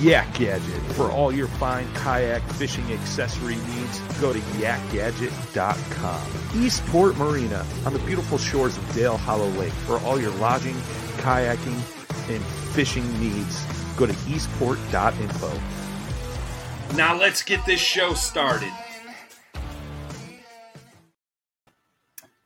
Yak Gadget. For all your fine kayak fishing accessory needs, go to yakgadget.com. Eastport Marina on the beautiful shores of Dale Hollow Lake. For all your lodging, kayaking, and fishing needs, go to eastport.info. Now let's get this show started.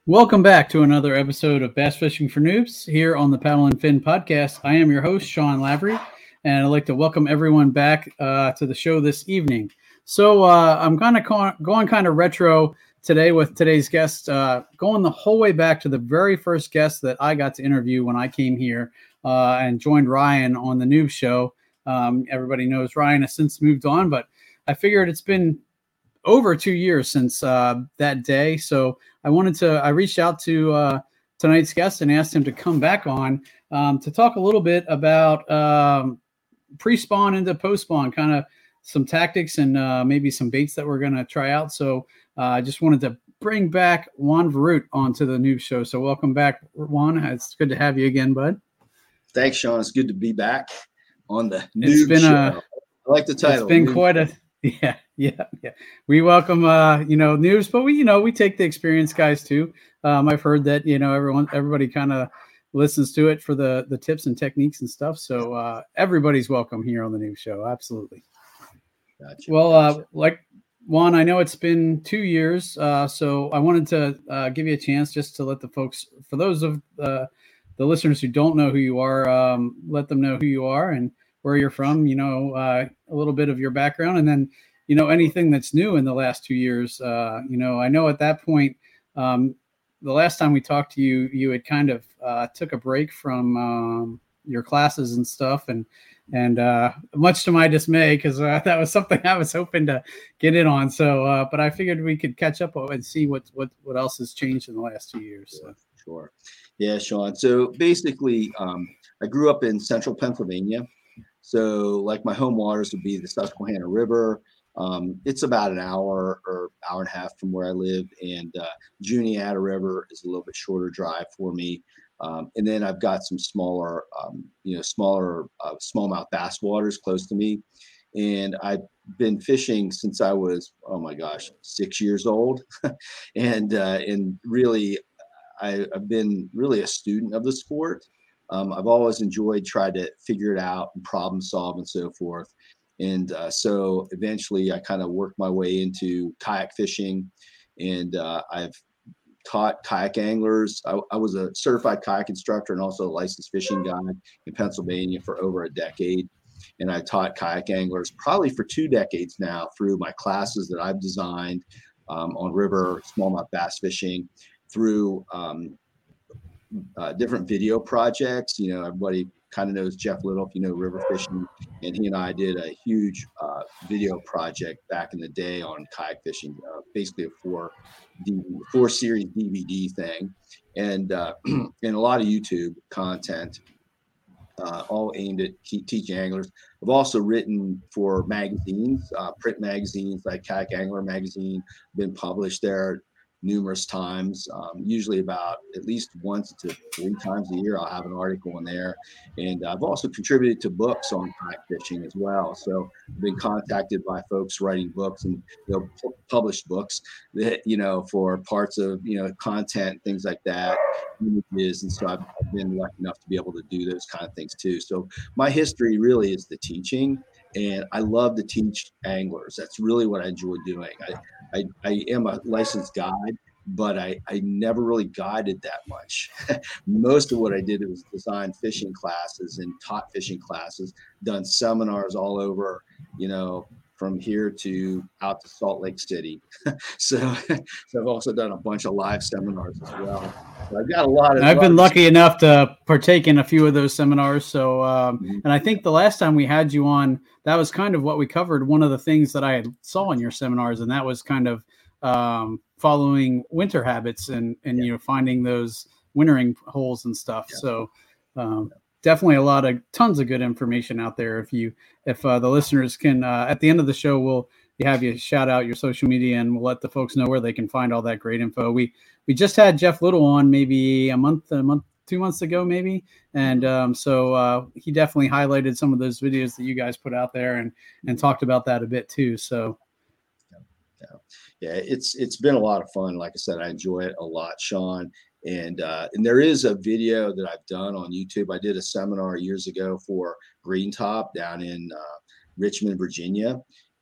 Welcome back to another episode of Bass Fishing for Noobs here on the Paddle and Fin podcast. I am your host, Sean Lavery, and I'd like to welcome everyone back uh, to the show this evening. So uh, I'm kind of going kind of retro today with today's guest, uh, going the whole way back to the very first guest that I got to interview when I came here uh, and joined Ryan on the Noob Show. Um, everybody knows Ryan has since moved on, but I figured it's been over two years since uh, that day. So I wanted to, I reached out to uh, tonight's guest and asked him to come back on um, to talk a little bit about um, pre spawn into post spawn, kind of some tactics and uh, maybe some baits that we're going to try out. So uh, I just wanted to bring back Juan Veruete onto the Noob show. So welcome back, Juan. It's good to have you again, bud. Thanks, Sean. It's good to be back on the It's been show. a- I like the title. It's been Noob quite a yeah, yeah, yeah. We welcome uh, you know, news, but we you know, we take the experienced guys too. Um, I've heard that, you know, everyone everybody kind of listens to it for the the tips and techniques and stuff. So uh everybody's welcome here on the Noob show. Absolutely. Gotcha. Well, uh like Juan, I know it's been two years, uh, so I wanted to uh, give you a chance just to let the folks, for those of uh, the listeners who don't know who you are, um, let them know who you are and where you're from. You know, uh, a little bit of your background, and then you know anything that's new in the last two years. Uh, you know, I know at that point, um, the last time we talked to you, you had kind of uh, took a break from um, your classes and stuff, and and uh, much to my dismay, because uh, that was something I was hoping to get in on. So, uh, but I figured we could catch up and see what what what else has changed in the last two years. So. Sure. Yeah, Sean. So basically, um, I grew up in central Pennsylvania. So, like my home waters would be the Susquehanna River. Um, it's about an hour or hour and a half from where I live, and uh, Juniata River is a little bit shorter drive for me. Um, and then I've got some smaller, um, you know, smaller uh, smallmouth bass waters close to me. And I've been fishing since I was, oh my gosh, six years old, and uh, and really I, I've been really a student of the sport. Um, I've always enjoyed trying to figure it out and problem solve and so forth. And uh, so eventually I kind of worked my way into kayak fishing and uh, I've taught kayak anglers. I, I was a certified kayak instructor and also a licensed fishing guide in Pennsylvania for over a decade. And I taught kayak anglers probably for two decades now through my classes that I've designed um, on river smallmouth bass fishing through um, uh, different video projects. You know, everybody kind of knows Jeff Little, if you know river fishing, and he and I did a huge uh, video project back in the day on kayak fishing, uh, basically a four four series DVD thing, and uh, and a lot of YouTube content. Uh, all aimed at teaching anglers. I've also written for magazines, uh, print magazines like Kayak Angler magazine, been published there numerous times, um, usually about at least once to three times a year. I'll have an article in there. And I've also contributed to books on kayak fishing as well. So I've been contacted by folks writing books and you know, pu- published books that, you know, for parts of, you know, content, things like that, images. And so I've, I've been lucky enough to be able to do those kind of things too. So my history really is the teaching and I love to teach anglers. That's really what I enjoy doing. I, I, I am a licensed guide, but I, I never really guided that much. Most of what I did was design fishing classes and taught fishing classes, done seminars all over, you know, from here to out to Salt Lake City. so, so I've also done a bunch of live seminars as well. So I've got a lot of. I've been lucky enough to partake in a few of those seminars. So, um, mm-hmm. and I think the last time we had you on, that was kind of what we covered. One of the things that I saw in your seminars, and that was kind of um, following winter habits and and yeah. you know finding those wintering holes and stuff. Yeah. So. Um, definitely a lot of tons of good information out there. If you, if uh, the listeners can, uh, at the end of the show, we'll have you shout out your social media and we'll let the folks know where they can find all that great info. We we just had Jeff Little on maybe a month, a month, two months ago, maybe, and um, so uh, he definitely highlighted some of those videos that you guys put out there and and talked about that a bit too. So. Yeah, yeah, it's it's been a lot of fun. Like I said, I enjoy it a lot, Sean and uh, and there is a video that I've done on YouTube. I did a seminar years ago for Green Top down in uh, Richmond, Virginia,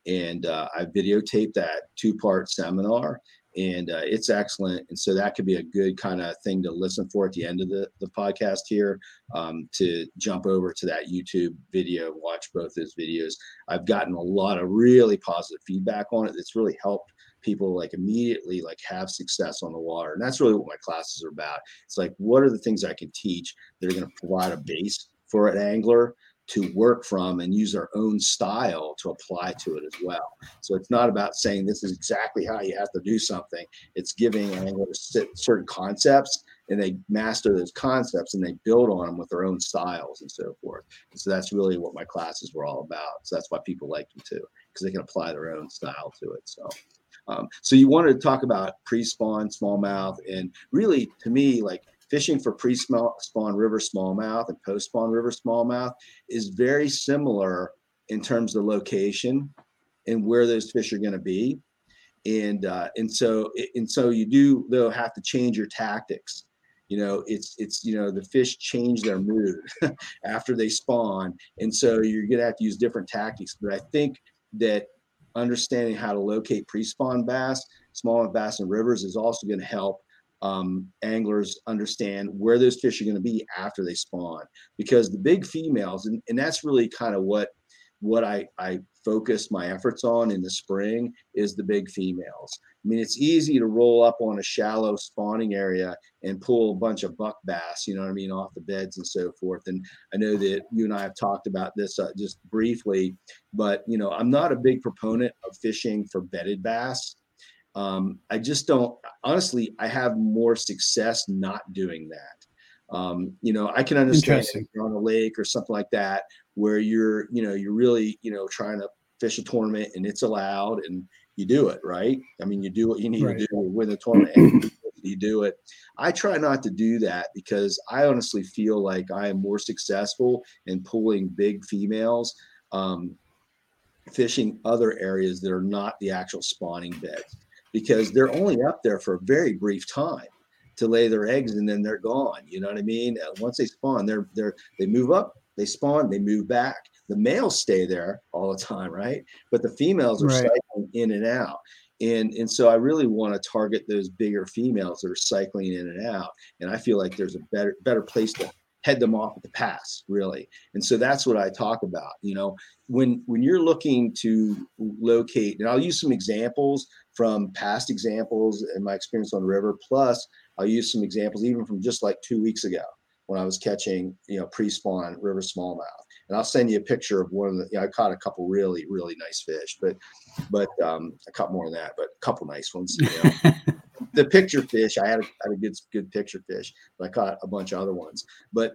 and uh, I videotaped that two part seminar, and uh, it's excellent. And so that could be a good kind of thing to listen for at the end of the, the podcast here um, to jump over to that YouTube video, watch both those videos. I've gotten a lot of really positive feedback on it. It's really helped people like immediately like have success on the water and that's really what my classes are about it's like what are the things i can teach that are going to provide a base for an angler to work from and use their own style to apply to it as well. So it's not about saying this is exactly how you have to do something. It's giving anglers certain concepts and they master those concepts and they build on them with their own styles and so forth. And so that's really what my classes were all about. So that's why people like them too, because they can apply their own style to it. So um, so you wanted to talk about pre-spawn smallmouth, and really, to me, like fishing for pre-spawn river smallmouth and post-spawn river smallmouth is very similar in terms of location and where those fish are going to be, and uh, and so and so you do though have to change your tactics. You know, it's it's you know the fish change their mood after they spawn, and so you're going to have to use different tactics. But I think that understanding how to locate pre-spawn bass, smallmouth bass and rivers is also going to help um, anglers understand where those fish are going to be after they spawn. Because the big females, and, and that's really kind of what what I, I focus my efforts on in the spring is the big females. I mean, it's easy to roll up on a shallow spawning area and pull a bunch of buck bass, you know what I mean, off the beds and so forth. And I know that you and I have talked about this uh, just briefly, but you know, I'm not a big proponent of fishing for bedded bass. Um, I just don't, honestly, I have more success not doing that. Um, you know, I can understand if you're on a lake or something like that where you're, you know, you're really, you know, trying to fish a tournament and it's allowed and you do it, right? I mean, you do what you need right. to do to win the tournament and you do it. I try not to do that because I honestly feel like I am more successful in pulling big females, um, fishing other areas that are not the actual spawning beds because they're only up there for a very brief time to lay their eggs and then they're gone. You know what I mean? Once they spawn, they're they're they move up, they spawn, they move back. The males stay there all the time, right? But the females are right. cycling in and out. And, and so I really want to target those bigger females that are cycling in and out. And I feel like there's a better better place to head them off at the pass, really. And so that's what I talk about. You know, when when you're looking to locate, and I'll use some examples from past examples and my experience on the river. Plus, I'll use some examples even from just like two weeks ago when I was catching, you know, pre-spawn river smallmouth. And I'll send you a picture of one of the. You know, I caught a couple really, really nice fish, but, but um, a couple more than that, but a couple nice ones. You know. the picture fish, I had a, had a good, good picture fish, but I caught a bunch of other ones. But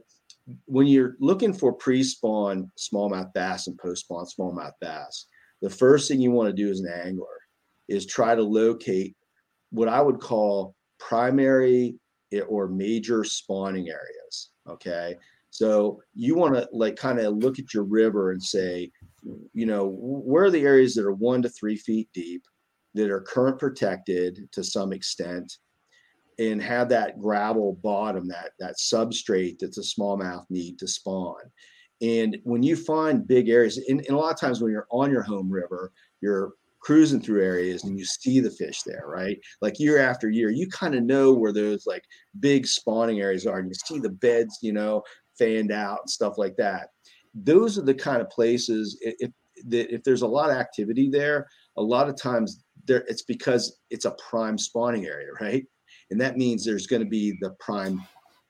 when you're looking for pre-spawn smallmouth bass and post-spawn smallmouth bass, the first thing you want to do as an angler is try to locate what I would call primary or major spawning areas. Okay. So you want to like kind of look at your river and say, you know, where are the areas that are one to three feet deep, that are current protected to some extent, and have that gravel bottom, that that substrate that the smallmouth need to spawn. And when you find big areas, and, and, a lot of times when you're on your home river, you're cruising through areas and you see the fish there, right? Like year after year, you kind of know where those like big spawning areas are, and you see the beds, you know, fanned out and stuff like that. Those are the kind of places if if there's a lot of activity there, a lot of times there it's because it's a prime spawning area, right? And that means there's going to be the prime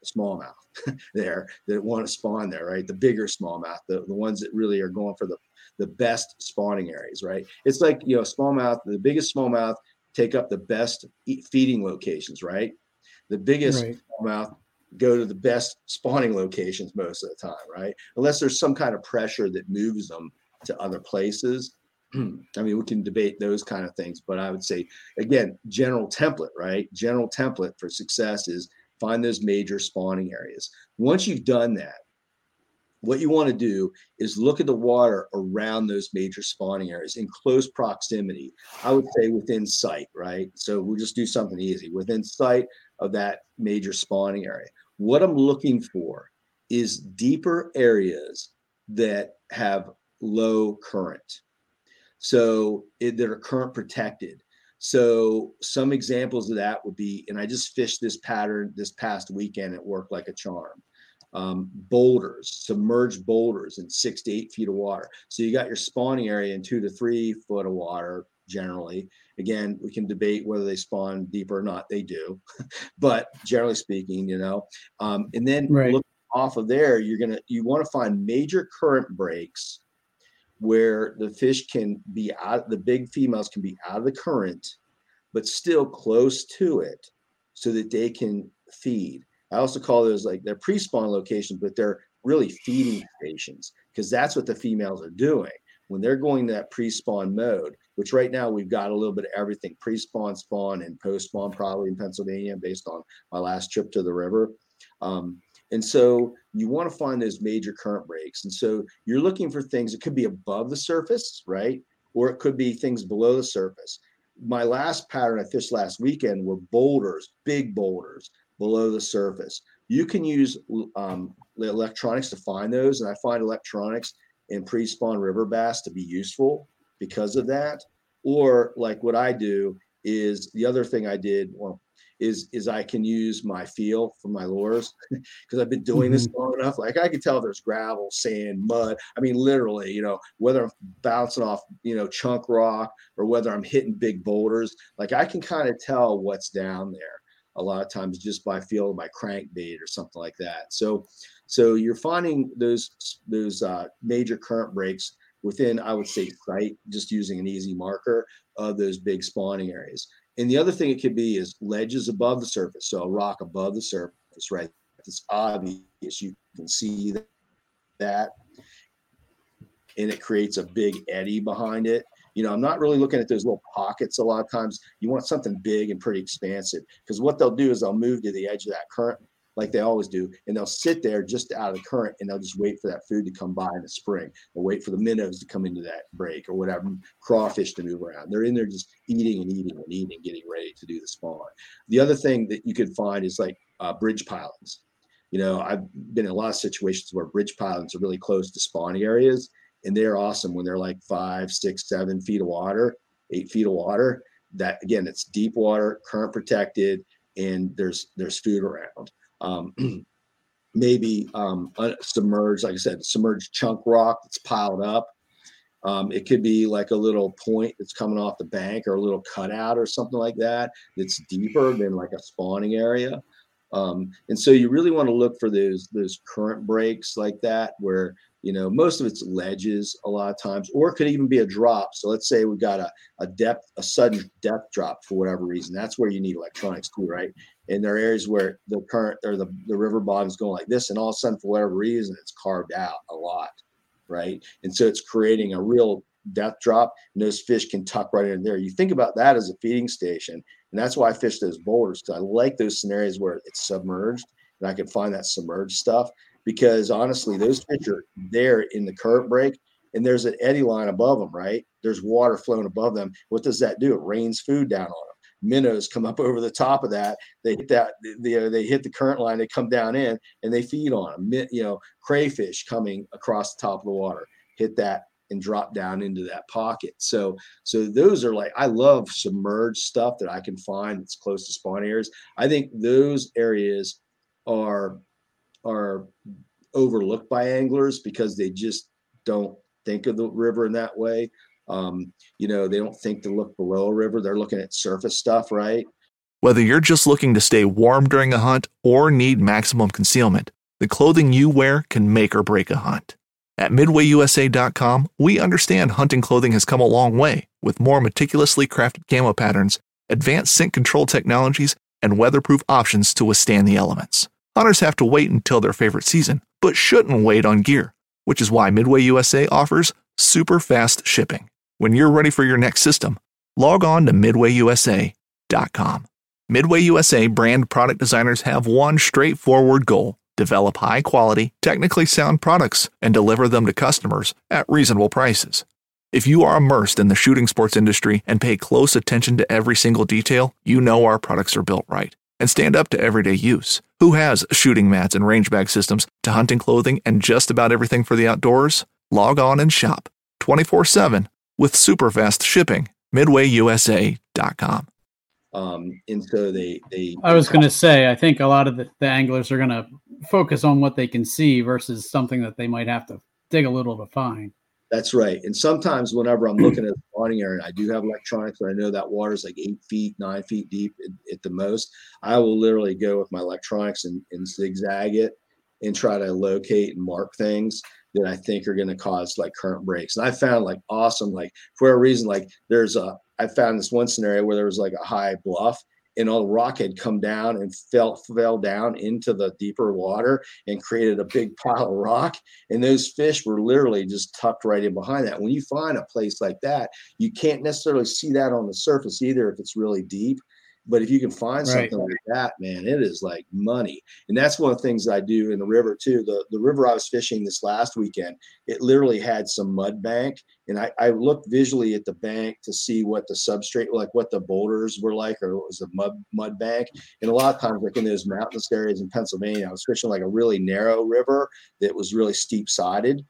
smallmouth there that want to spawn there, right? The bigger smallmouth, the, the ones that really are going for the, the best spawning areas, right? It's like, you know, smallmouth, the biggest smallmouth take up the best feeding locations, right? The biggest right. smallmouth go to the best spawning locations most of the time, right? Unless there's some kind of pressure that moves them to other places. I mean, we can debate those kind of things, but I would say, again, general template, right? General template for success is find those major spawning areas. Once you've done that, what you want to do is look at the water around those major spawning areas in close proximity. I would say within sight, right? So we'll just do something easy within sight of that major spawning area. What I'm looking for is deeper areas that have low current. So it, that are current protected. So some examples of that would be, and I just fished this pattern this past weekend. It worked like a charm. Um, boulders, submerged boulders in six to eight feet of water. So you got your spawning area in two to three foot of water generally. Again, we can debate whether they spawn deeper or not. They do, but generally speaking, you know. Um, and then right. look off of there, you're gonna you want to find major current breaks where the fish can be out, the big females can be out of the current, but still close to it so that they can feed. I also call those like they're pre spawn locations, but they're really feeding stations because that's what the females are doing when they're going that pre spawn mode, which right now we've got a little bit of everything pre spawn, and post spawn probably in Pennsylvania based on my last trip to the river. Um, and so you want to find those major current breaks. And so you're looking for things, it could be above the surface, right? Or it could be things below the surface. My last pattern I fished last weekend were boulders, big boulders below the surface. You can use um, electronics to find those. And I find electronics in pre spawn river bass to be useful because of that. Or like what I do is the other thing I did, well, is is I can use my feel for my lures because I've been doing this mm-hmm. long enough. Like I can tell if there's gravel, sand, mud. I mean, literally, you know, whether I'm bouncing off, you know, chunk rock or whether I'm hitting big boulders, like I can kind of tell what's down there a lot of times just by feel of my crankbait or something like that. So, so you're finding those those uh, major current breaks within, I would say, sight, just using an easy marker of those big spawning areas. And the other thing it could be is ledges above the surface. So a rock above the surface, right? It's obvious. You can see that. And it creates a big eddy behind it. You know, I'm not really looking at those little pockets a lot of times. You want something big and pretty expansive because what they'll do is they'll move to the edge of that current like they always do, and they'll sit there just out of the current and they'll just wait for that food to come by in the spring or wait for the minnows to come into that break or whatever, crawfish to move around. They're in there just eating and eating and eating, getting ready to do the spawn. The other thing that you could find is like uh, bridge pilings. You know, I've been in a lot of situations where bridge pilings are really close to spawning areas, and they're awesome when they're like five, six, seven feet of water, eight feet of water. That again, it's deep water, current protected, and there's there's food around um, maybe um, submerged, like I said, submerged chunk rock that's piled up. Um, it could be like a little point that's coming off the bank or a little cutout or something like that that's deeper than like a spawning area. Um, and so you really want to look for those those current breaks like that where you know most of it's ledges a lot of times or it could even be a drop. So let's say we've got a, a depth a sudden depth drop for whatever reason. That's where you need electronics too right? And there are areas where the current or the, the river bottom is going like this and all of a sudden for whatever reason it's carved out a lot right? And so it's creating a real depth drop and those fish can tuck right in there. You think about that as a feeding station and that's why i fish those boulders because i like those scenarios where it's submerged and i can find that submerged stuff because honestly those fish are there in the current break and there's an eddy line above them right there's water flowing above them what does that do it rains food down on them minnows come up over the top of that. They hit that they, uh, they hit the current line. They come down in and they feed on them. You know, crayfish coming across the top of the water hit that and drop down into that pocket. So so those are like I love submerged stuff that I can find that's close to spawn areas. I think those areas are are overlooked by anglers because they just don't think of the river in that way. Um, you know, they don't think to look below a river. They're looking at surface stuff, right? Whether you're just looking to stay warm during a hunt or need maximum concealment, the clothing you wear can make or break a hunt. At MidwayUSA.com, we understand hunting clothing has come a long way with more meticulously crafted camo patterns, advanced scent control technologies, and weatherproof options to withstand the elements. Hunters have to wait until their favorite season, but shouldn't wait on gear, which is why Midway USA offers super fast shipping. When you're ready for your next system, log on to midwayusa.com. Midway USA brand product designers have one straightforward goal develop high quality, technically sound products and deliver them to customers at reasonable prices. If you are immersed in the shooting sports industry and pay close attention to every single detail, you know our products are built right and stand up to everyday use. Who has shooting mats and range bag systems to hunting clothing and just about everything for the outdoors? Log on and shop 24 7 with super fast shipping. MidwayUSA.com. Um, and so they they. I was going to say, I think a lot of the, the anglers are going to focus on what they can see versus something that they might have to dig a little to find. That's right. And sometimes whenever I'm hmm. looking at the spawning area, I do have electronics, but I know that water is like eight feet, nine feet deep at, at, the most. I will literally go with my electronics and, and zigzag it and try to locate and mark things that I think are going to cause like current breaks. And I found like awesome, like for a reason, like there's a, I found this one scenario where there was like a high bluff and all the rock had come down and fell fell down into the deeper water and created a big pile of rock. And those fish were literally just tucked right in behind that. When you find a place like that you can't necessarily see that on the surface either if it's really deep but if you can find right. something like that, man, it is like money. And that's one of the things I do in the river too. The the river I was fishing this last weekend, it literally had some mud bank. And I, I looked visually at the bank to see what the substrate, like what the boulders were like, or it was a mud mud bank. And a lot of times, like in those mountainous areas in Pennsylvania, I was fishing like a really narrow river that was really steep sided.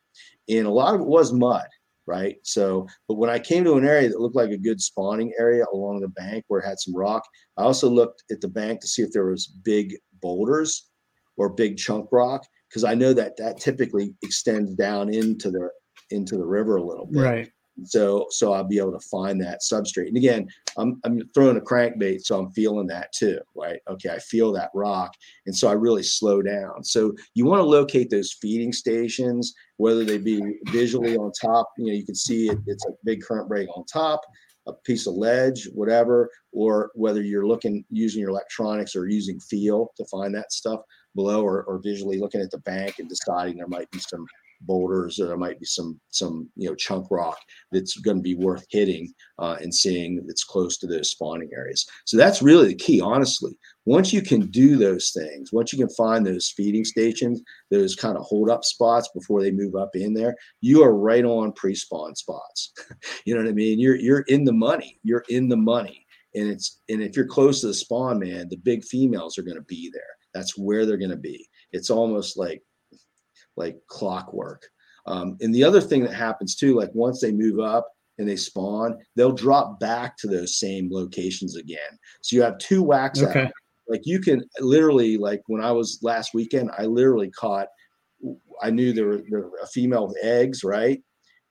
And a lot of it was mud right? So, but when I came to an area that looked like a good spawning area along the bank where it had some rock, I also looked at the bank to see if there was big boulders or big chunk rock because I know that that typically extends down into the into the river a little bit. Right. So so I'll be able to find that substrate. And again, I'm I'm throwing a crankbait, so I'm feeling that too, right? Okay, I feel that rock, and so I really slow down. So you want to locate those feeding stations, whether they be visually on top. You know, you can see it, it's a big current break on top, a piece of ledge, whatever, or whether you're looking using your electronics or using feel to find that stuff below, or, or visually looking at the bank and deciding there might be some boulders or there might be some some you know chunk rock that's going to be worth hitting uh, and seeing that's close to those spawning areas. So that's really the key honestly. Once you can do those things once you can find those feeding stations those kind of hold up spots before they move up in there you are right on pre-spawn spots. You know what i mean? You're you're in the money. You're in the money. And it's and if you're close to the spawn man the big females are going to be there. That's where they're going to be. It's almost like like clockwork. Um, and the other thing that happens too, like once they move up and they spawn, they'll drop back to those same locations again. So you have two whacks okay. Like you can literally, like when I was last weekend, I literally caught. I knew there were, there were a female with eggs, right?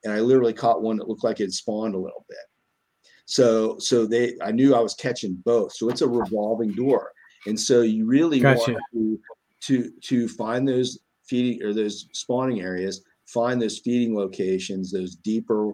and I literally caught one that looked like it spawned a little bit. So so they I knew I was catching both. So it's a revolving door. And so you really gotcha. want to, to to find those feeding or those spawning areas, find those feeding locations, those deeper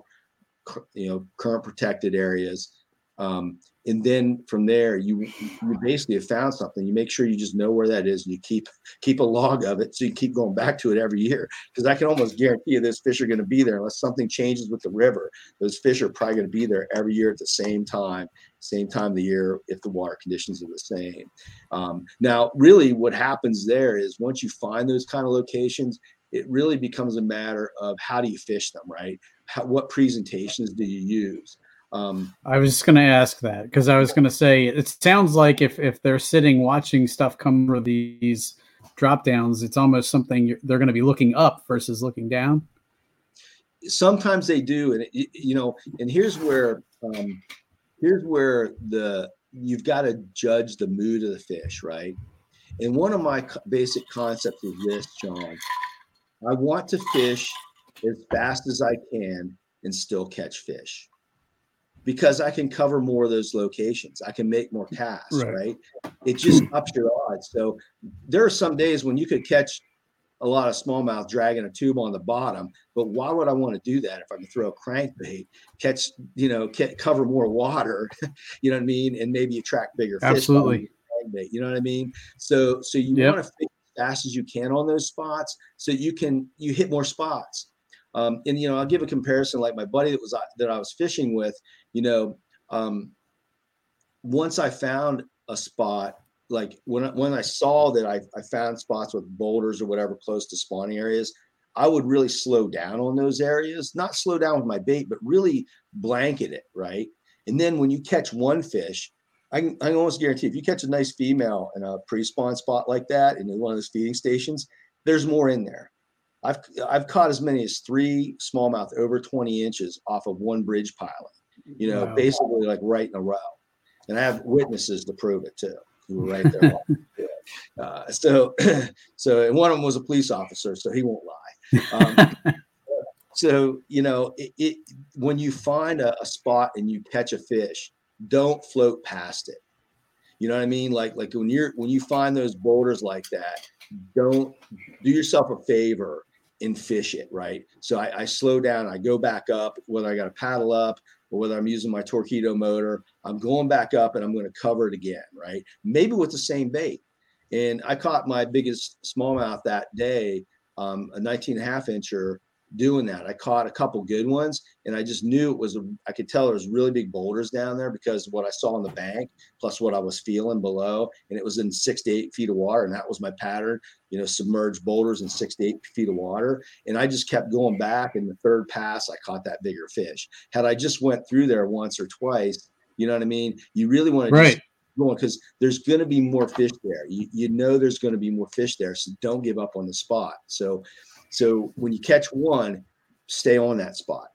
you know current protected areas um, and then from there you you basically have found something. You make sure you just know where that is and you keep keep a log of it so you keep going back to it every year. Because i can almost guarantee you those fish are going to be there unless something changes with the river. Those fish are probably going to be there every year at the same time same time of the year if the water conditions are the same. Um, now really what happens there is once you find those kind of locations it really becomes a matter of how do you fish them right? How, what presentations do you use um, I was just going to ask that because I was going to say it sounds like if if they're sitting watching stuff come through these drop downs, it's almost something they're going to be looking up versus looking down. Sometimes they do, and it, you know, and here's where um, here's where the you've got to judge the mood of the fish, right? And one of my basic concepts is this, John. I want to fish as fast as I can and still catch fish because I can cover more of those locations. I can make more casts, right? right? It just ups your odds. So there are some days when you could catch a lot of smallmouth dragging a tube on the bottom, but why would I want to do that if I can throw a crankbait, catch, you know, cover more water, you know what I mean, and maybe attract bigger fish. Absolutely. Crankbait, you know what I mean? So so you yep. want to fish as fast as you can on those spots so you can you hit more spots. Um, and you know, I'll give a comparison. Like my buddy that was that I was fishing with, you know, um, once I found a spot, like when when I saw that I, I found spots with boulders or whatever close to spawning areas, I would really slow down on those areas. Not slow down with my bait, but really blanket it right. And then when you catch one fish, I can, I can almost guarantee if you catch a nice female in a pre-spawn spot like that in one of those feeding stations, there's more in there. I've I've caught as many as three smallmouth over 20 inches off of one bridge pilot you know, wow. basically like right in a row. And I have witnesses to prove it too, who were right there. uh, so, so, and one of them was a police officer, so he won't lie. Um, so, you know, it, it when you find a, a spot and you catch a fish, don't float past it. You know what I mean? Like, like when you're when you find those boulders like that, don't do yourself a favor and fish it right. So I, I slow down, I go back up, whether I got to paddle up, or whether I'm using my torpedo motor, I'm going back up and I'm going to cover it again, right? Maybe with the same bait. And I caught my biggest smallmouth that day, um, a 19 and a half incher doing that. I caught a couple good ones, and I just knew it was. A, I could tell there was really big boulders down there because what I saw on the bank, plus what I was feeling below, and it was in six to eight feet of water, and that was my pattern. You know, submerged boulders in six to eight feet of water, and I just kept going back. And the third pass, I caught that bigger fish. Had I just went through there once or twice, you know what I mean? You really want to right. going because there's going to be more fish there. You, you know there's going to be more fish there, so don't give up on the spot. So so when you catch one, stay on that spot,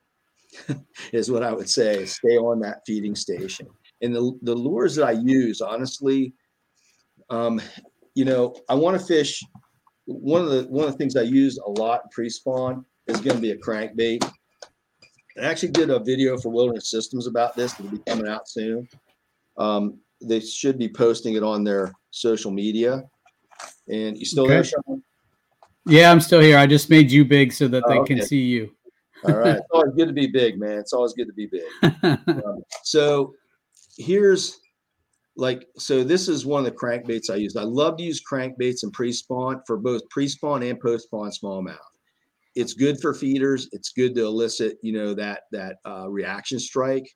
is what I would say. Stay on that feeding station. And the, the lures that I use, honestly, um, you know, I want to fish. One of the one of the things I use a lot pre-spawn is going to be a crankbait. I actually did a video for Wilderness Systems about this. It'll be coming out soon. Um, they should be posting it on their social media. And you still okay. there, Sean? Yeah, I'm still here. I just made you big so that they oh, okay. can see you. All right. It's always good to be big, man. It's always good to be big. um, so here's like, so this is one of the crankbaits I use. I love to use crankbaits and pre-spawn for both pre-spawn and post-spawn smallmouth. It's good for feeders. It's good to elicit, you know, that that uh, reaction strike,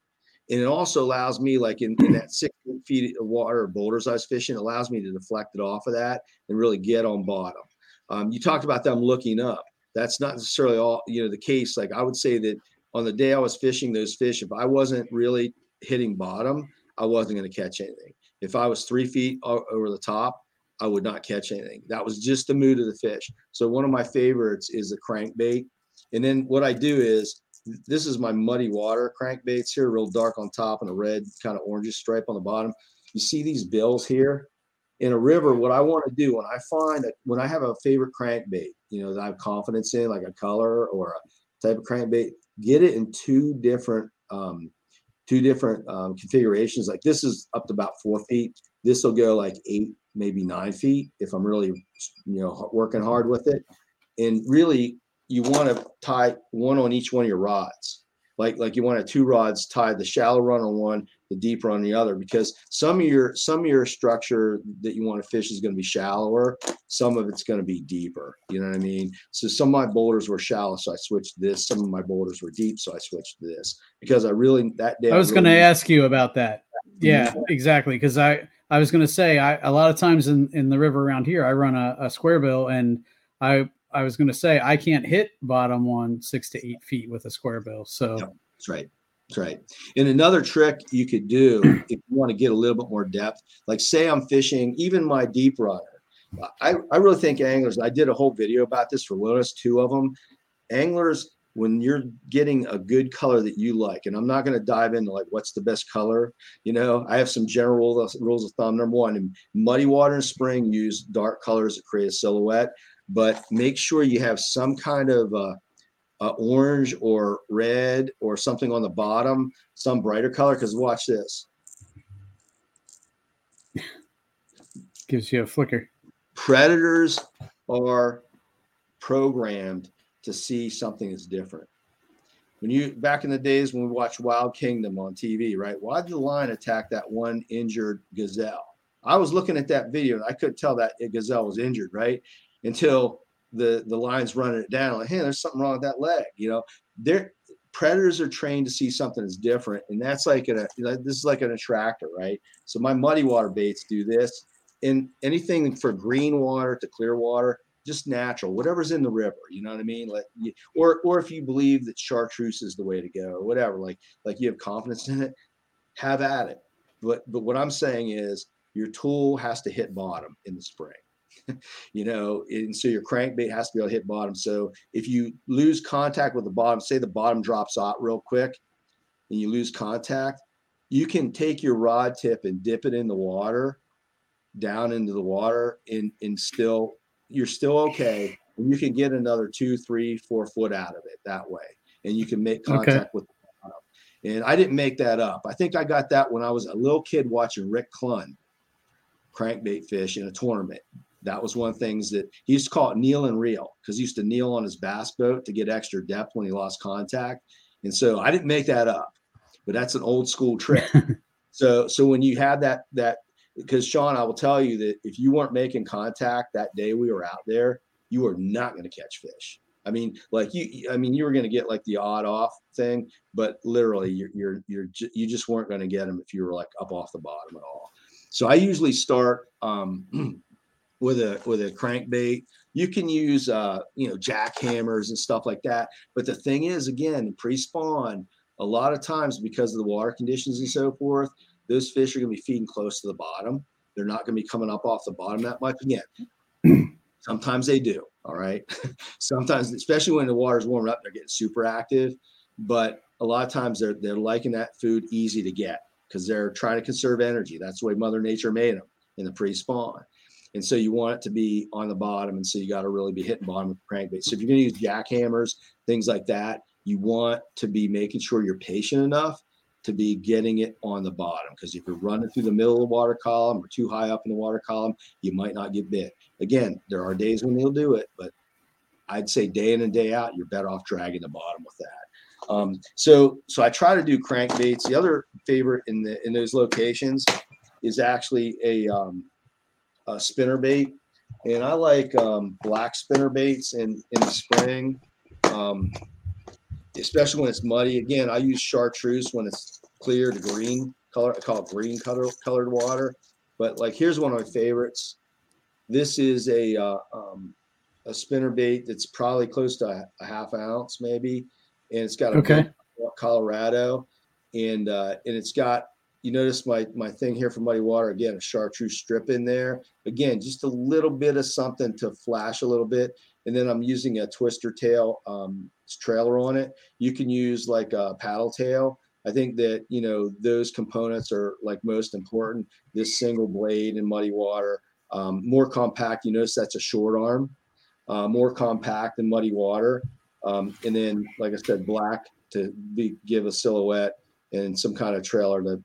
and it also allows me, like in, in that six feet of water or boulders I was fishing, allows me to deflect it off of that and really get on bottom. Um, you talked about them looking up. That's not necessarily all you know the case. Like I would say that on the day I was fishing those fish, if I wasn't really hitting bottom, I wasn't going to catch anything. If I was three feet over the top, I would not catch anything. That was just the mood of the fish. So one of my favorites is the crankbait. And then what I do is this is my muddy water crankbaits here, real dark on top and a red kind of orange stripe on the bottom. You see these bills here? In a river, what I want to do when I find that when I have a favorite crankbait, you know, that I have confidence in, like a color or a type of crankbait, get it in two different um, two different um, configurations. Like this is up to about four feet. This will go like eight, maybe nine feet if I'm really, you know, working hard with it. And really, you want to tie one on each one of your rods. Like like you want to two rods tied the shallow run on one, the deeper on the other, because some of your some of your structure that you want to fish is going to be shallower, some of it's going to be deeper. You know what I mean? So some of my boulders were shallow, so I switched this. Some of my boulders were deep, so I switched this because I really that day I was really, going to ask you about that. Yeah, exactly. Because I I was going to say I a lot of times in in the river around here I run a, a square bill and I I was going to say I can't hit bottom one six to eight feet with a square bill. So Yep. That's right. That's right. And another trick you could do if you want to get a little bit more depth, like say I'm fishing, even my deep runner. I, I really think anglers, I did a whole video about this for Lotus, two of them. Anglers, when you're getting a good color that you like, and I'm not going to dive into like what's the best color, you know, I have some general rules, rules of thumb. Number one, in muddy water and spring, use dark colors to create a silhouette, but make sure you have some kind of uh, uh, orange or red or something on the bottom, some brighter color. Because watch this. gives you a flicker. Predators are programmed to see something that's different. When you back in the days when we watched Wild Kingdom on TV, right? Why did the lion attack that one injured gazelle? I was looking at that video and I couldn't tell that gazelle was injured, right? Until the the lion's running it down. Like, hey, there's something wrong with that leg. You know, they're predators are trained to see something that's different, and that's like an this is like an attractor, right? So my muddy water baits do this, and anything for green water to clear water, just natural, whatever's in the river. You know what I mean? Like, or or if you believe that chartreuse is the way to go, or whatever, like like you have confidence in it, have at it. But but what I'm saying is your tool has to hit bottom in the spring you know, and so your crankbait has to be able to hit bottom. So if you lose contact with the bottom, say the bottom drops out real quick and you lose contact, you can take your rod tip and dip it in the water, down into the water, and and still you're still okay. And you can get another two, three, four foot out of it that way. And you can make Okay. contact with the bottom. And I didn't make that up. I think I got that when I was a little kid watching Rick Clunn crankbait fish in a tournament. That was one of the things that he used to call it kneel and reel because he used to kneel on his bass boat to get extra depth when he lost contact. And so I didn't make that up, but that's an old school trick. so so when you had that that because Sean, I will tell you that if you weren't making contact that day we were out there, you were not going to catch fish. I mean, like you, I mean, you were going to get like the odd off thing, but literally, you're you're you're you just weren't going to get them if you were like up off the bottom at all. So I usually start um, with a with a crankbait. You can use uh, you know jackhammers and stuff like that. But the thing is, again, pre-spawn, a lot of times because of the water conditions and so forth, those fish are going to be feeding close to the bottom. They're not going to be coming up off the bottom that much. Again, sometimes they do. All right. sometimes, especially when the water's warming up, they're getting super active. But a lot of times they're they're liking that food easy to get because they're trying to conserve energy. That's the way Mother Nature made them in the pre-spawn. And so you want it to be on the bottom. And so you got to really be hitting bottom with crankbait. So if you're going to use jackhammers, things like that, you want to be making sure you're patient enough to be getting it on the bottom. Because if you're running through the middle of the water column or too high up in the water column, you might not get bit. Again, there are days when they'll do it, but I'd say day in and day out, you're better off dragging the bottom with that. Um, so so I try to do crankbaits. The other favorite in the in those locations is actually a um, a spinner bait, and I like um, black spinner baits in in the spring, um, especially when it's muddy. Again, I use chartreuse when it's clear to green color. I call it green color colored water. But like here's one of my favorites. This is a uh, um, a spinner bait that's probably close to a, a half ounce maybe, and it's got a Okay. Colorado, and uh, and it's got you notice my my thing here for muddy water again a chartreuse strip in there. Again just a little bit of something to flash a little bit. And then i'm using a twister tail um, trailer on it. You can use like a paddle tail. I think that you know those components are like most important this single blade in muddy water. Um, more compact you notice that's a short arm. Uh, more compact than muddy water. Um, and then like i said black to be, give a silhouette and some kind of trailer to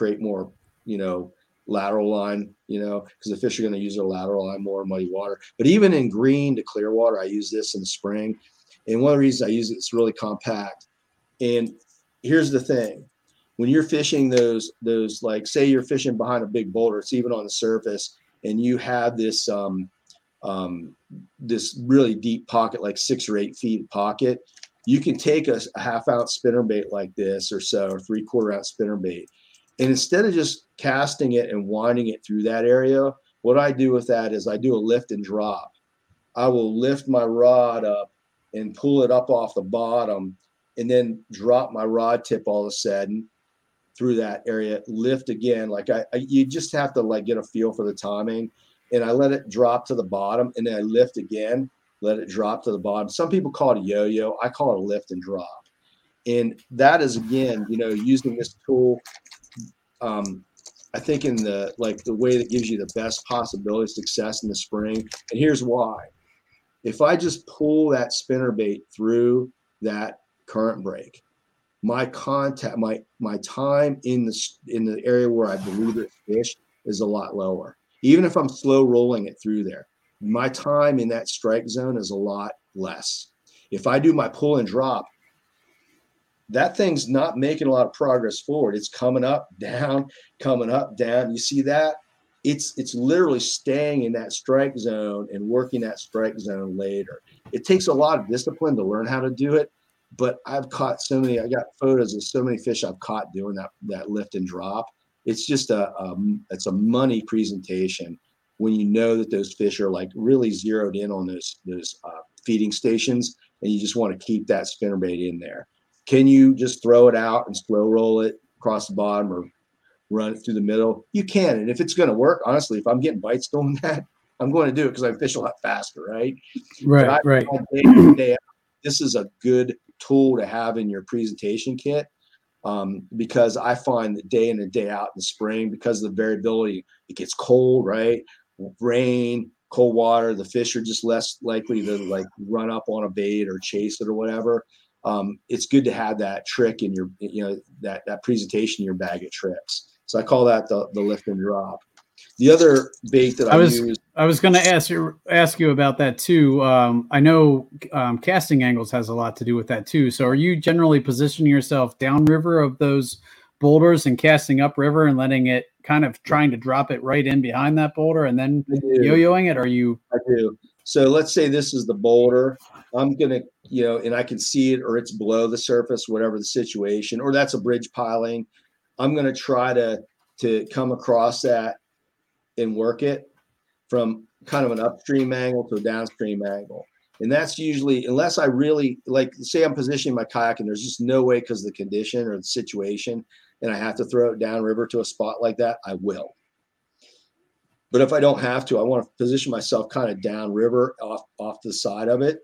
create more, you know, lateral line, you know, because the fish are going to use their lateral line more in muddy water. But even in green to clear water, I use this in the spring. And one of the reasons I use it, it's really compact. And here's the thing when you're fishing those those like say you're fishing behind a big boulder it's even on the surface and you have this um, um, this really deep pocket like six or eight feet pocket you can take a, a half ounce spinner bait like this or so or three quarter ounce spinner bait and instead of just casting it and winding it through that area what i do with that is i do a lift and drop i will lift my rod up and pull it up off the bottom and then drop my rod tip all of a sudden through that area, lift again. Like I, I, you just have to like get a feel for the timing. And I let it drop to the bottom and then I lift again, let it drop to the bottom. Some people call it yo-yo. I call it a lift and drop. And that is again, you know, using this tool. Um, I think in the like the way that gives you the best possibility of success in the spring. And here's why. If I just pull that spinner bait through that current break, my contact, my my time in the in the area where I believe it's fish is a lot lower. Even if I'm slow rolling it through there, my time in that strike zone is a lot less. If I do my pull and drop, that thing's not making a lot of progress forward. It's coming up, down, coming up, down. You see that? It's it's literally staying in that strike zone and working that strike zone later. It takes a lot of discipline to learn how to do it, but I've caught so many. I got photos of so many fish I've caught doing that that lift and drop. It's just a um, it's a money presentation when you know that those fish are like really zeroed in on those those uh, feeding stations, and you just want to keep that spinnerbait in there. Can you just throw it out and slow roll it across the bottom or run it through the middle? You can, and if it's going to work, honestly, if I'm getting bites doing that, I'm going to do it because I fish a lot faster, right? Right, I, right. Day, day this is a good tool to have in your presentation kit um, because I find that day in and day out in the spring, because of the variability, it gets cold, right? Rain, cold water, the fish are just less likely to like run up on a bait or chase it or whatever. Um, it's good to have that trick in your, you know, that that presentation in your bag of tricks. So I call that the the lift and drop. The other bait that I, I was use, I was going to ask you ask you about that too. Um, I know um, casting angles has a lot to do with that too. So are you generally positioning yourself downriver of those boulders and casting upriver and letting it kind of trying to drop it right in behind that boulder and then yo-yoing it? Or are you? I do. So let's say this is the boulder. I'm gonna, you know, and I can see it, or it's below the surface, whatever the situation, or that's a bridge piling. I'm gonna try to to come across that and work it from kind of an upstream angle to a downstream angle. And that's usually, unless I really like, say I'm positioning my kayak and there's just no way because of the condition or the situation, and I have to throw it downriver to a spot like that, I will. But if I don't have to, I want to position myself kind of downriver off off the side of it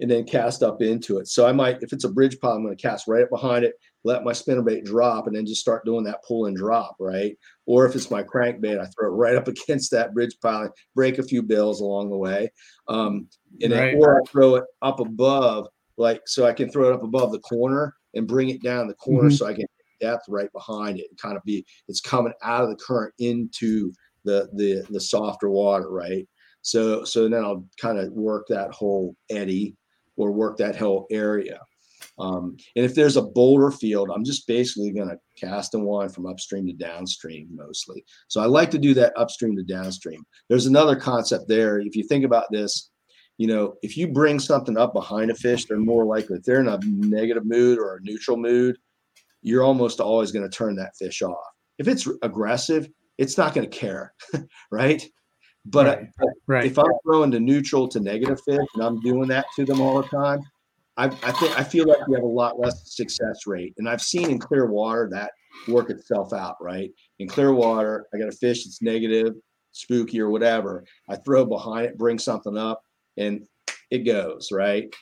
and then cast up into it. So I might, if it's a bridge pile, I'm going to cast right up behind it, let my spinnerbait drop, and then just start doing that pull and drop, right? Or if it's my crankbait, I throw it right up against that bridge pile, break a few bills along the way, um, and then, or I throw it up above, like so I can throw it up above the corner and bring it down the corner mm-hmm. so I can depth right behind it and kind of be it's coming out of the current into the the the softer water, right? So so then I'll kind of work that whole eddy or work that whole area. Um, and if there's a boulder field, I'm just basically going to cast and wind from upstream to downstream mostly. So I like to do that upstream to downstream. There's another concept there. If you think about this, you know, if you bring something up behind a fish, they're more likely, if they're in a negative mood or a neutral mood, you're almost always going to turn that fish off. If it's aggressive, it's not going to care, right? But right. I, right. if I'm throwing to neutral to negative fish and I'm doing that to them all the time, I, I think I feel like we have a lot less success rate. And I've seen in clear water that work itself out, right? In clear water, I got a fish that's negative, spooky, or whatever. I throw behind it, bring something up, and it goes, right?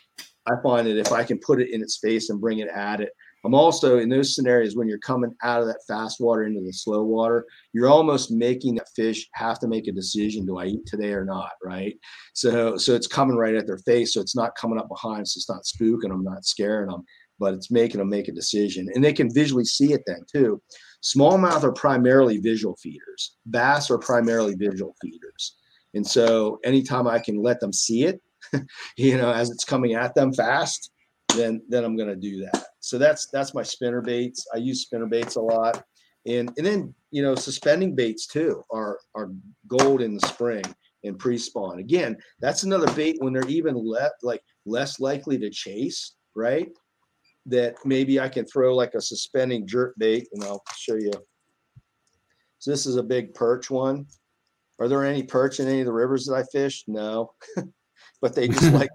I find that if I can put it in its face and bring it at it, I'm also in those scenarios when you're coming out of that fast water into the slow water, you're almost making that fish have to make a decision: do I eat today or not? Right. So so it's coming right at their face, so it's not coming up behind, so it's not spooking them, not scaring them. but it's making them make a decision. And they can visually see it then too. Smallmouth are primarily visual feeders. Bass are primarily visual feeders. And so anytime I can let them see it, you know, as it's coming at them fast, then then I'm going to do that. So that's that's my spinner baits. I use spinner baits a lot. And and then, you know, suspending baits too are are gold in the spring and pre-spawn. Again, that's another bait when they're even less like less likely to chase, right? That maybe I can throw like a suspending jerk bait, and I'll show you. So this is a big perch one. Are there any perch in any of the rivers that I fish? No, but they just like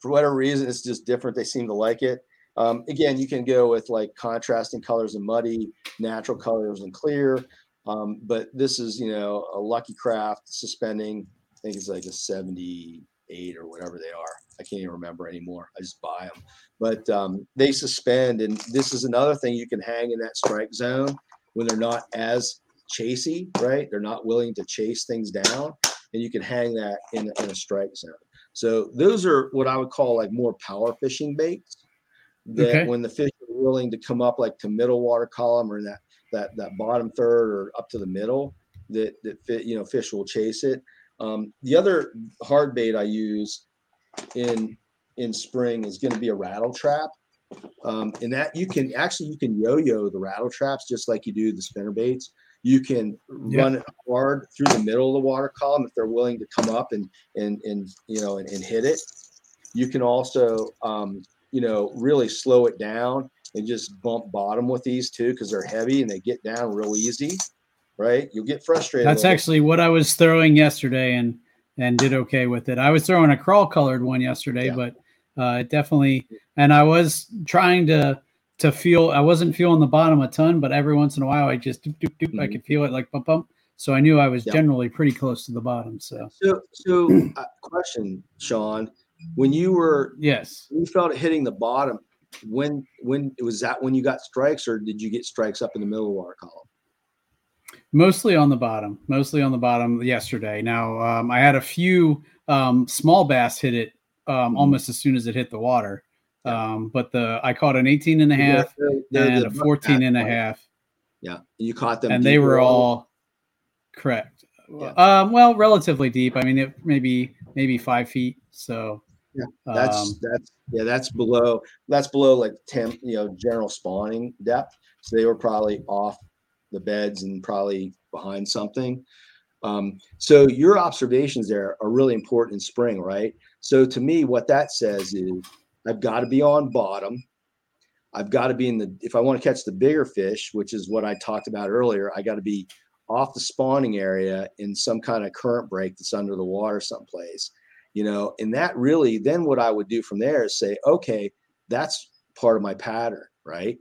for whatever reason it's just different. They seem to like it. Um, again, you can go with like contrasting colors and muddy, natural colors and clear. Um, but this is, you know, a Lucky Craft suspending. I think it's like a 78 or whatever they are. I can't even remember anymore. I just buy them. But um, they suspend, and this is another thing you can hang in that strike zone when they're not as chasey, right? They're not willing to chase things down, and you can hang that in, in a strike zone. So those are what I would call like more power fishing baits. That Okay. when the fish are willing to come up like to middle water column or in that that that bottom third or up to the middle, that that fit, you know fish will chase it. Um, the other hard bait I use in in spring is going to be a rattle trap. Um, and that you can actually you can yo-yo the rattle traps just like you do the spinner baits. You can Yeah. run it hard through the middle of the water column if they're willing to come up and and and you know and, and hit it. You can also um, you know really slow it down and just bump bottom with these too because they're heavy and they get down real easy. Right? You'll get frustrated. That's actually what I was throwing yesterday and and did okay with it. I was throwing a crawl colored one yesterday, Yeah. but uh, it definitely and I was trying to to feel I wasn't feeling the bottom a ton, but every once in a while I just doop, doop, doop, I Mhm. could feel it like bump bump. So I knew I was Yeah. generally pretty close to the bottom. So So, so uh, question, Sean, when you were yes. you felt it hitting the bottom, when when was that when you got strikes, or did you get strikes up in the middle of the water column? Mostly on the bottom, mostly on the bottom yesterday. Now, um, I had a few um, small bass hit it um, Mhm. almost as soon as it hit the water. Um, but the I caught an 18 and a half They're- they're and the a 14 and a half, Yeah, you caught them, and they were on- all correct. Yeah. Um, well, relatively deep. I mean, it maybe maybe five feet. So Yeah, That's um, that's yeah, that's below that's below like ten, you know, general spawning depth. So they were probably off the beds and probably behind something. Um, so your observations there are really important in spring, right? So to me, what that says is I've got to be on bottom. I've got to be in the if I want to catch the bigger fish, which is what I talked about earlier, I got to be off the spawning area in some kind of current break that's under the water someplace you know and that really then what i would do from there is say okay that's part of my pattern right?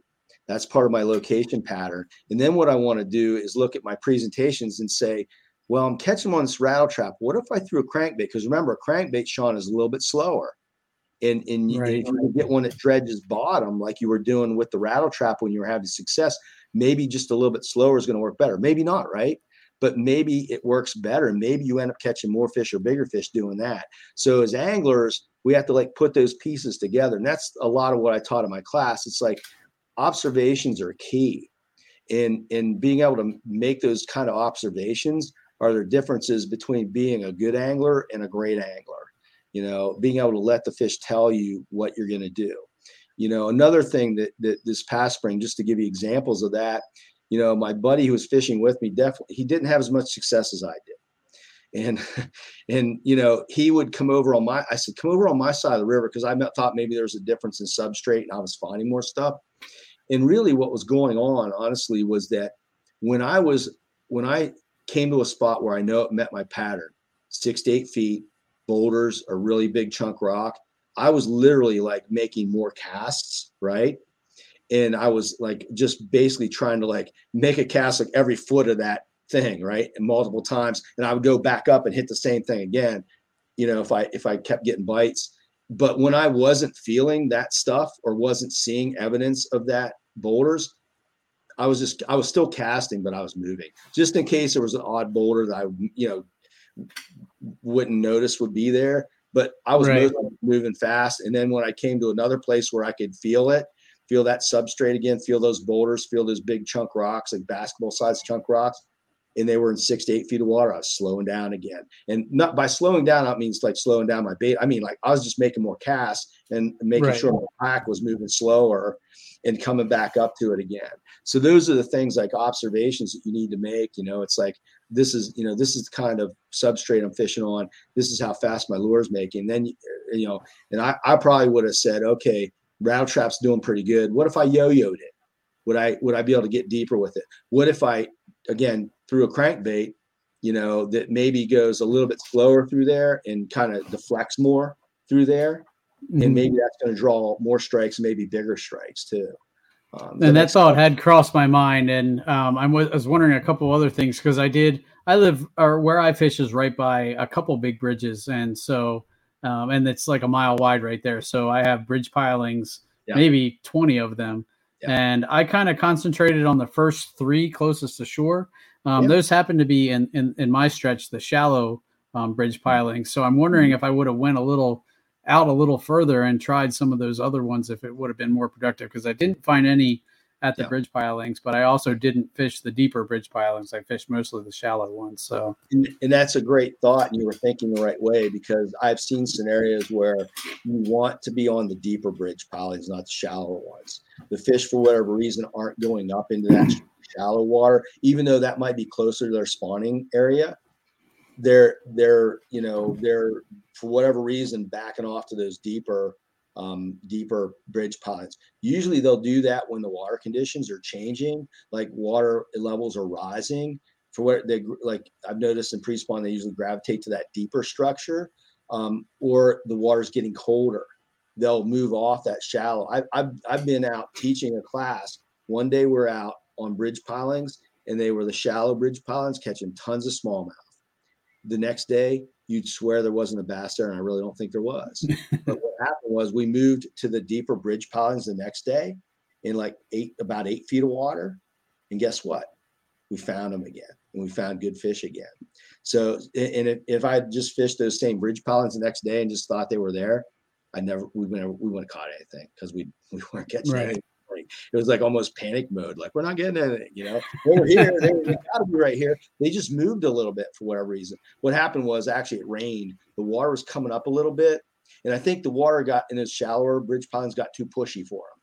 That's part of my location pattern. And then what i want to do is look at my presentations and say well i'm catching them on this rattle trap. What if i threw a crankbait? Because remember a crankbait sean is a little bit slower. And, and, y- and if you can get one that dredges bottom like you were doing with the rattle trap when you were having success. Maybe just a little bit slower is going to work better. Maybe not right but maybe it works better. Maybe you end up catching more fish or bigger fish doing that. So as anglers, we have to like put those pieces together. And that's a lot of what I taught in my class. It's like observations are key. And and being able to make those kind of observations are there differences between being a good angler and a great angler. You know, being able to let the fish tell you what you're going to do. You know, another thing that that this past spring, just to give you examples of that, you know, my buddy who was fishing with me definitely he didn't have as much success as I did. And and you know, he would come over on my I said, come over on my side of the river because I thought maybe there was a difference in substrate and I was finding more stuff. And really what was going on, honestly, was that when I was when I came to a spot where I know it met my pattern, six to eight feet, boulders, a really big chunk rock, I was literally like making more casts, right? And I was like just basically trying to like make a cast like every foot of that thing, right? And multiple times. And I would go back up and hit the same thing again, you know, if I if I kept getting bites. But when I wasn't feeling that stuff or wasn't seeing evidence of that boulders, I was just I was still casting, but I was moving. Just in case there was an odd boulder that I, you know, wouldn't notice would be there. But I was Right. moving, moving fast. And then when I came to another place where I could feel it, feel that substrate again, feel those boulders, feel those big chunk rocks, like basketball sized chunk rocks. And they were in six to eight feet of water. I was slowing down again. And not by slowing down, that means like slowing down my bait. I mean, like I was just making more casts and making Right. sure my pack was moving slower and coming back up to it again. So those are the things like observations that you need to make. You know, it's like this is, you know, this is the kind of substrate I'm fishing on. This is how fast my lure is making. Then, you know, and I, I probably would have said, okay, rattle trap's doing pretty good. What if I yo-yoed it? Would I would I be able to get deeper with it? What if I again threw a crankbait, you know, that maybe goes a little bit slower through there and kind of deflects more through there, Mhm. and maybe that's going to draw more strikes, maybe bigger strikes too. Um, and that makes- thought had crossed my mind and um, I was, I was wondering a couple other things because i did i live or where i fish is right by a couple big bridges and so um, and it's like a mile wide right there so i have bridge pilings Yeah. maybe 20 of them Yeah. and i kind of concentrated on the first three closest to shore um, Yeah. those happen to be in, in in my stretch the shallow um, bridge pilings so i'm wondering Mm-hmm. if i would have went a little out a little further and tried some of those other ones if it would have been more productive because I didn't find any at the Yeah. bridge pilings, but I also didn't fish the deeper bridge pilings. I fished mostly the shallow ones. So and, and that's a great thought and you were thinking the right way because i've seen scenarios where you want to be on the deeper bridge pilings not the shallower ones the fish for whatever reason aren't going up into that shallow water even though that might be closer to their spawning area they're they're you know they're for whatever reason backing off to those deeper um, deeper bridge pilings usually they'll do that when the water conditions are changing like water levels are rising for what they like I've noticed in pre-spawn they usually gravitate to that deeper structure, um, or the water's getting colder. They'll move off that shallow. I've, I've I've been out teaching a class. One day we're out on bridge pilings, and they were the shallow bridge pilings catching tons of smallmouth. The next day, you'd swear there wasn't a bass there, and I really don't think there was. but what happened was we moved to the deeper bridge pilings the next day in like eight about eight feet of water, and guess what? we found them again and we found good fish again. So, and if, if I had just fished those same bridge pilings the next day and just thought they were there, I never, we never, we wouldn't have caught anything because we, we weren't catching Right. anything. It was like almost panic mode. Like we're not getting anything, you know, they were here. They, they gotta be right here. They just moved a little bit for whatever reason. What happened was actually it rained. The water was coming up a little bit. And I think the water got in those shallower bridge pilings got too pushy for them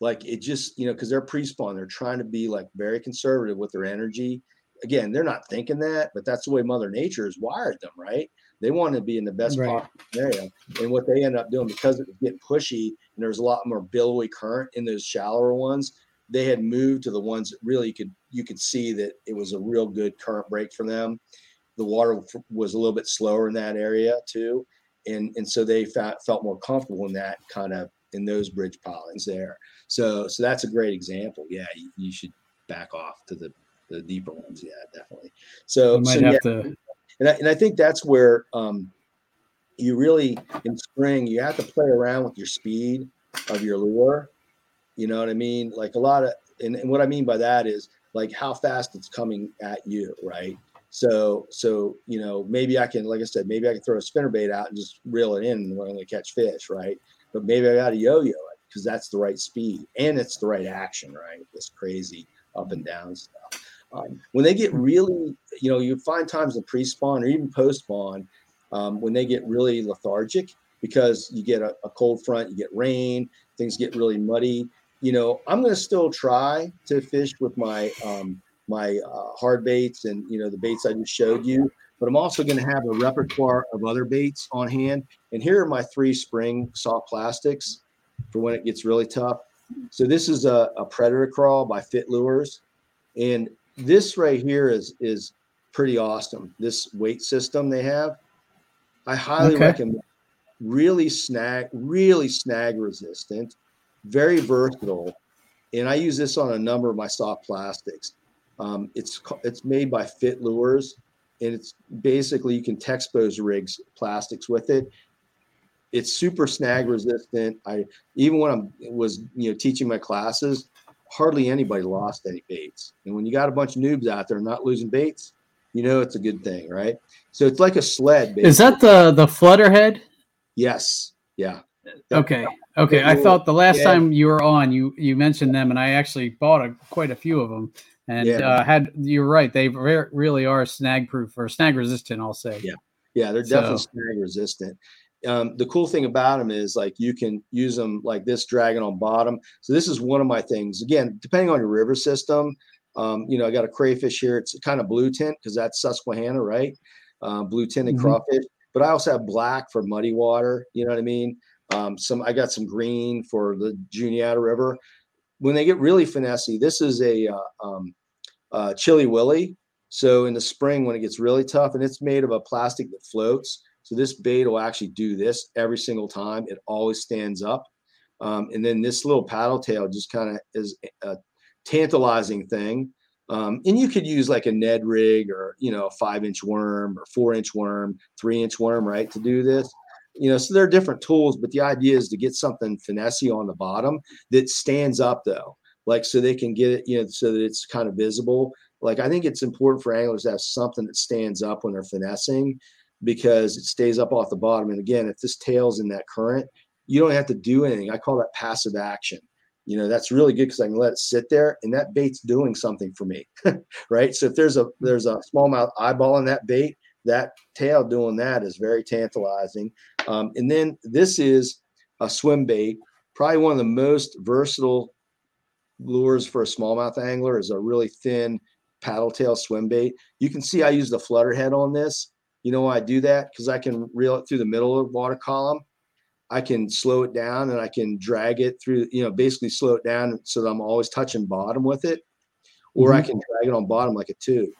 like it just you know because they're pre-spawn they're trying to be like very conservative with their energy again they're not thinking that but that's the way mother nature has wired them right they want to be in the best Right. possible scenario and what they end up doing because it was getting pushy and there's a lot more billowy current in those shallower ones they had moved to the ones that really could you could see that it was a real good current break for them the water was a little bit slower in that area too and and so they fa- felt more comfortable in that kind of in those bridge pilings there so so that's a great example. Yeah, you, you should back off to the the deeper ones. Yeah, definitely. So, might so yeah, have to. and I, and I think that's where um, you really in spring you have to play around with your speed of your lure. You know what I mean? Like a lot of and, and what I mean by that is like how fast it's coming at you, right? So so you know maybe I can like I said maybe I can throw a spinner bait out and just reel it in and we're going to catch fish, right? But maybe I got to yo-yo it because that's the right speed and it's the right action, right? This crazy up and down stuff. Um, when they get really, you know, you find times in pre-spawn or even post-spawn um, when they get really lethargic because you get a, a cold front, you get rain, things get really muddy. You know, I'm going to still try to fish with my um, my uh, hard baits and you know the baits I just showed you, but I'm also going to have a repertoire of other baits on hand. And here are my three spring soft plastics for when it gets really tough. So this is a, a predator crawl by Fit Lures, and this right here is is pretty awesome. This weight system they have, I highly Okay. recommend. Really snag, really snag resistant, very versatile, and I use this on a number of my soft plastics. Um, it's it's made by Fit Lures, and it's basically you can texpose rigs plastics with it. It's super snag resistant. I even when I was you know teaching my classes, hardly anybody lost any baits. And when you got a bunch of noobs out there not losing baits, you know it's a good thing, right? So it's like a sled. Is that the the flutter head? Yes. Yeah. Okay. Okay, I thought the last yeah. time you were on, you you mentioned them, and I actually bought a, quite a few of them, and yeah. uh, had you're right, they re- really are snag proof or snag resistant. I'll say. Yeah, yeah, they're definitely so. snag resistant. Um, the cool thing about them is like you can use them like this, dragon on bottom. So this is one of my things. Again, depending on your river system, um, you know, I got a crayfish here. It's kind of blue tint because that's Susquehanna, right? Uh, blue tinted mm-hmm. crawfish. But I also have black for muddy water. You know what I mean? Um, some I got some green for the Juniata River. When they get really finessey, this is a uh, um, uh, Chili Willy. So in the spring when it gets really tough, and it's made of a plastic that floats. So this bait will actually do this every single time. It always stands up. Um, and then this little paddle tail just kind of is a tantalizing thing. Um, and you could use like a Ned rig or you know a five inch worm or four inch worm, three inch worm, right, to do this you know, so there are different tools, but the idea is to get something finessey on the bottom that stands up though, like so they can get it, you know, so that it's kind of visible. Like I think it's important for anglers to have something that stands up when they're finessing because it stays up off the bottom. And again, if this tail's in that current, you don't have to do anything. I call that passive action. You know, that's really good because I can let it sit there and that bait's doing something for me. right. So if there's a there's a smallmouth eyeball in that bait, that tail doing that is very tantalizing. Um, and then this is a swim bait, probably one of the most versatile lures for a smallmouth angler is a really thin paddle tail swim bait. You can see I use the flutter head on this. You know why I do that? Because I can reel it through the middle of the water column. I can slow it down and I can drag it through, you know, basically slow it down so that I'm always touching bottom with it. Or mm-hmm. I can drag it on bottom like a tube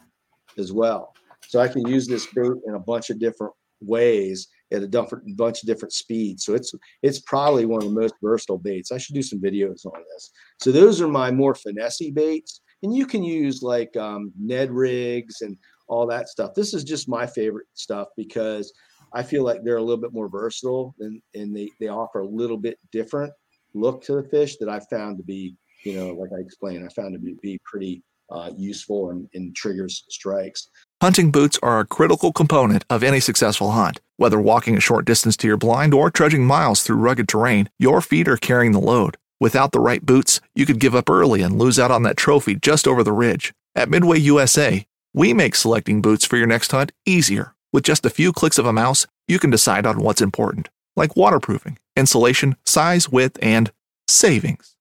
as well. So I can use this bait in a bunch of different ways at a different bunch of different speeds. So it's it's probably one of the most versatile baits. I should do some videos on this. So those are my more finessey baits, and you can use like um, Ned rigs and all that stuff. This is just my favorite stuff because I feel like they're a little bit more versatile and and they they offer a little bit different look to the fish that I found to be you know like I explained I found to be, be pretty uh, useful and, and triggers strikes. Hunting boots are a critical component of any successful hunt. Whether walking a short distance to your blind or trudging miles through rugged terrain, your feet are carrying the load. Without the right boots, you could give up early and lose out on that trophy just over the ridge. At Midway USA, we make selecting boots for your next hunt easier. With just a few clicks of a mouse, you can decide on what's important, like waterproofing, insulation, size, width, and savings.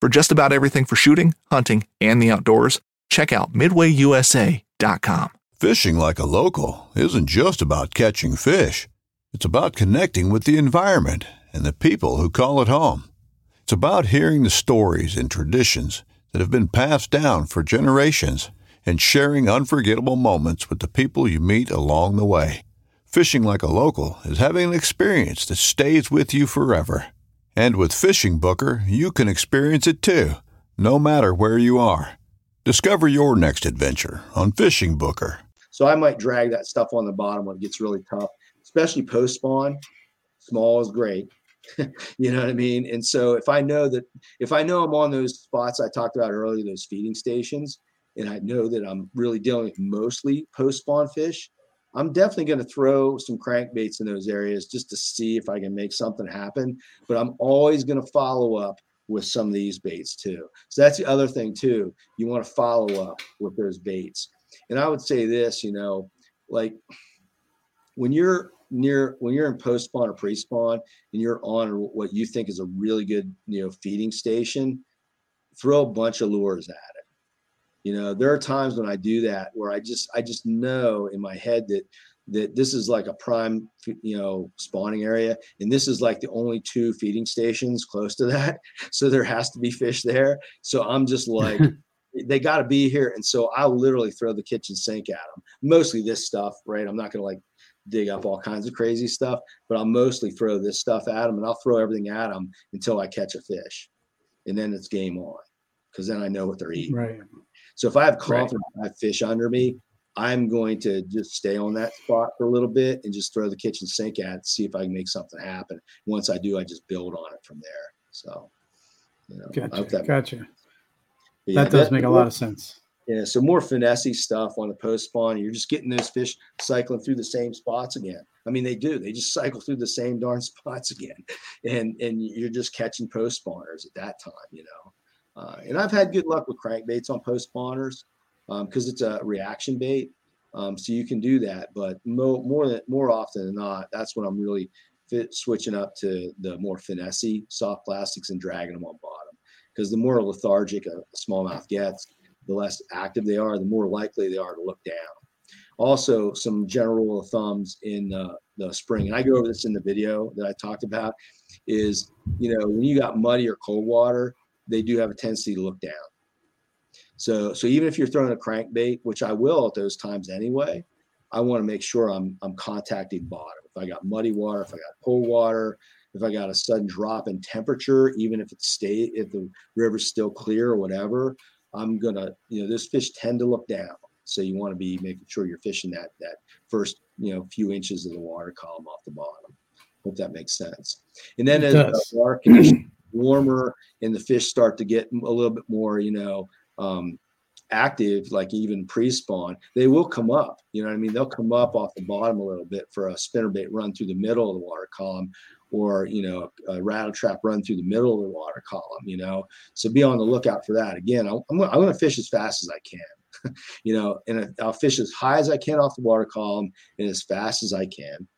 For just about everything for shooting, hunting, and the outdoors, check out midwayusa.com. Fishing like a local isn't just about catching fish. It's about connecting with the environment and the people who call it home. It's about hearing the stories and traditions that have been passed down for generations and sharing unforgettable moments with the people you meet along the way. Fishing like a local is having an experience that stays with you forever. And with Fishing Booker, you can experience it too, no matter where you are. Discover your next adventure on Fishing Booker. So I might drag that stuff on the bottom when it gets really tough, especially post spawn. Small is great. you know what I mean? And so if I know that if I know I'm on those spots I talked about earlier, those feeding stations, and I know that I'm really dealing with mostly post spawn fish, I'm definitely going to throw some crankbaits in those areas just to see if I can make something happen. But I'm always going to follow up with some of these baits too. So that's the other thing too. You want to follow up with those baits. And I would say this, you know, like when you're near when you're in post spawn or pre spawn and you're on what you think is a really good, you know, feeding station, throw a bunch of lures at it. You know, there are times when I do that where I just I just know in my head that that this is like a prime you know spawning area and this is like the only two feeding stations close to that so there has to be fish there so i'm just like they got to be here. And so I'll literally throw the kitchen sink at them. Mostly this stuff, right? I'm not going to like dig up all kinds of crazy stuff, but I'll mostly throw this stuff at them and I'll throw everything at them until I catch a fish. And then it's game on because then I know what they're eating. Right. So if I have confidence right. I have fish under me, I'm going to just stay on that spot for a little bit and just throw the kitchen sink at it, see if I can make something happen. Once I do, I just build on it from there. So, you know, gotcha. That, gotcha. Yeah, that does that, make a lot of sense. Yeah, so more finessey stuff on the post spawn. You're just getting those fish cycling through the same spots again. I mean, they do. They just cycle through the same darn spots again, and and you're just catching post spawners at that time, you know. Uh, and I've had good luck with crankbaits on post spawners because um, it's a reaction bait, um, so you can do that. But mo- more than more often than not, that's when I'm really fit, switching up to the more finessey soft plastics and dragging them on bottom. Because the more lethargic a, smallmouth gets, the less active they are, the more likely they are to look down. Also, some general rule of thumbs in the spring, and I go over this in the video that I talked about, is you know when you got muddy or cold water, they do have a tendency to look down. So, so even if you're throwing a crankbait, which I will at those times anyway, I want to make sure I'm I'm contacting bottom. If I got muddy water, if I got cold water, if I got a sudden drop in temperature, even if it stay if the river's still clear or whatever, I'm gonna, you know, those fish tend to look down. So you want to be making sure you're fishing that that first, you know, few inches of the water column off the bottom. Hope that makes sense. And then as the water conditions warmer and the fish start to get a little bit more, you know, um, active, like even pre-spawn, they will come up. You know what I mean? They'll come up off the bottom a little bit for a spinnerbait run through the middle of the water column, or you know, a rattle trap run through the middle of the water column. You know, so be on the lookout for that. Again, I'm, I'm going to fish as fast as I can. you know, and I'll fish as high as I can off the water column and as fast as I can,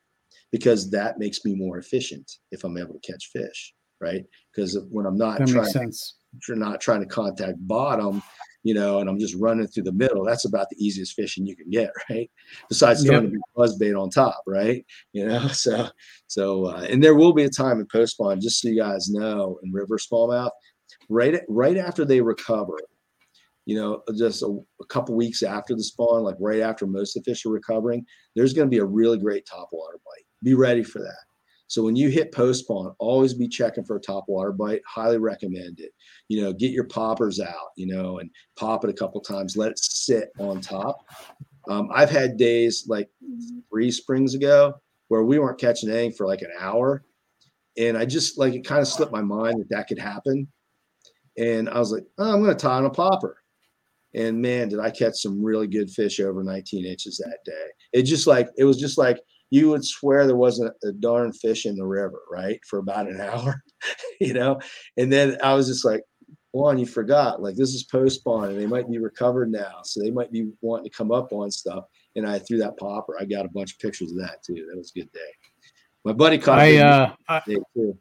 because that makes me more efficient if I'm able to catch fish right? Because when I'm not that trying, sense. not trying to contact bottom, you know, and I'm just running through the middle, that's about the easiest fishing you can get, right? Besides throwing yep. a big buzz bait on top, right? You know, so so uh, and there will be a time in post spawn, just so you guys know, in river smallmouth, right right after they recover. You know, just a, a couple weeks after the spawn, like right after most of the fish are recovering, there's going to be a really great top water bite. Be ready for that so when you hit post spawn, always be checking for a top water bite. Highly recommend it. You know, get your poppers out, you know, and pop it a couple times. Let it sit on top. Um, I've had days like three springs ago where we weren't catching anything for like an hour. And I just like it kind of slipped my mind that that could happen. And I was like, oh, I'm going to tie on a popper. And man, did I catch some really good fish over 19 inches that day. It just like, it was just like, you would swear there wasn't a darn fish in the river, right? For about an hour, you know? And then I was just like, one, you forgot, like this is post spawn and they might be recovered now. So they might be wanting to come up on stuff. And I threw that popper. I got a bunch of pictures of that too. That was a good day. My buddy caught I, uh, I, too.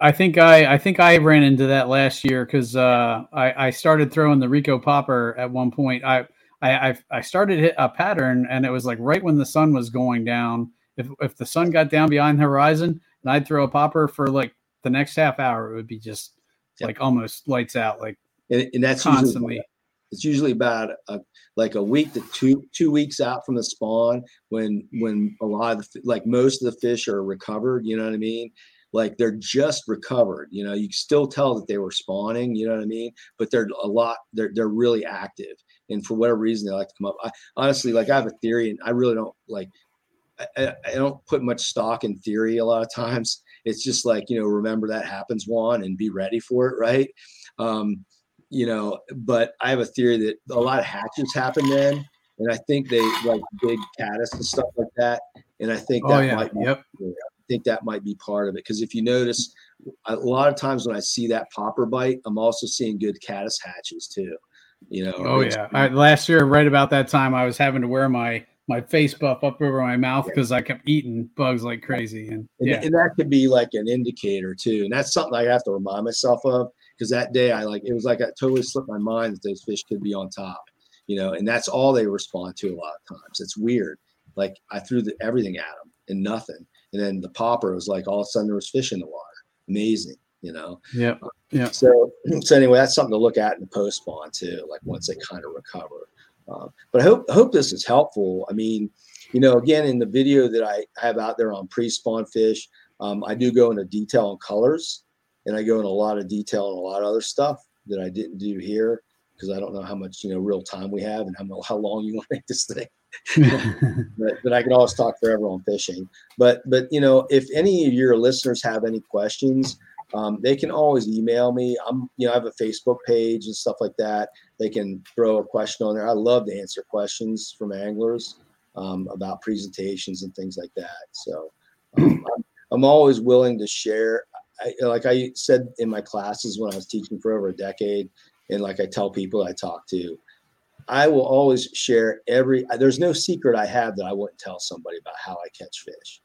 I think I, I think I ran into that last year because uh, I, I started throwing the Rico popper at one point. I I, I, I started hit a pattern and it was like right when the sun was going down. If if the sun got down behind the horizon and I'd throw a popper for like the next half hour, it would be just yep. like almost lights out. Like and, and that's constantly. Usually, it's usually about a, like a week to two two weeks out from the spawn when when a lot of the like most of the fish are recovered. You know what I mean? like they're just recovered. You know, you still tell that they were spawning. You know what I mean? But they're a lot. They're they're really active and for whatever reason they like to come up. I honestly like I have a theory, and I really don't like. I, I don't put much stock in theory a lot of times. It's just like you know, remember that happens one and be ready for it, right? Um, you know, but I have a theory that a lot of hatches happen then, and I think they like big caddis and stuff like that. And I think oh, that yeah. might be, yep. I think that might be part of it because if you notice, a lot of times when I see that popper bite, I'm also seeing good caddis hatches too. You know. Oh yeah. I, last year, right about that time, I was having to wear my my face buff up over my mouth because I kept eating bugs like crazy. And, and, yeah. and that could be like an indicator too. And that's something I have to remind myself of because that day I like it was like I totally slipped my mind that those fish could be on top. You know, and that's all they respond to a lot of times. It's weird. Like I threw the, everything at them and nothing. And then the popper was like all of a sudden there was fish in the water. Amazing you know. Yeah. Yeah. So so anyway, that's something to look at in the post spawn too, like once they kind of recover. Um, but I hope I hope this is helpful. I mean, you know, again, in the video that I have out there on pre-spawn fish, um, I do go into detail on colors, and I go in a lot of detail on a lot of other stuff that I didn't do here because I don't know how much you know real time we have and how how long you want to make this thing. but, but I could always talk forever on fishing. But but you know, if any of your listeners have any questions, um, they can always email me. I'm, you know, I have a Facebook page and stuff like that. They can throw a question on there. I love to answer questions from anglers um, about presentations and things like that. So um, I'm, always willing to share. I, like I said in my classes when I was teaching for over a decade, and like I tell people I talk to, I will always share every. There's no secret I have that I wouldn't tell somebody about how I catch fish.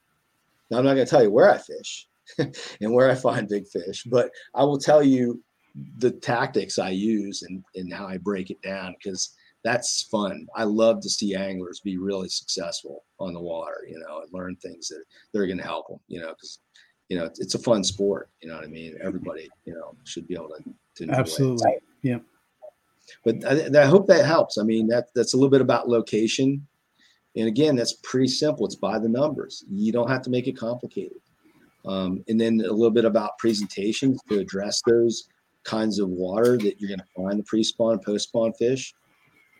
Now I'm not going to tell you where I fish and where I find big fish, but I will tell you the tactics I use and, and how I break it down because that's fun. I love to see anglers be really successful on the water, you know, and learn things that they're going to help them, you know, because you know it's a fun sport. You know what I mean? Everybody, you know, should be able to, to absolutely, it. yeah. But I, I hope that helps. I mean, that that's a little bit about location, and again, that's pretty simple. It's by the numbers. You don't have to make it complicated. Um, and then a little bit about presentations to address those kinds of water that you're going to find the pre-spawn, post-spawn fish.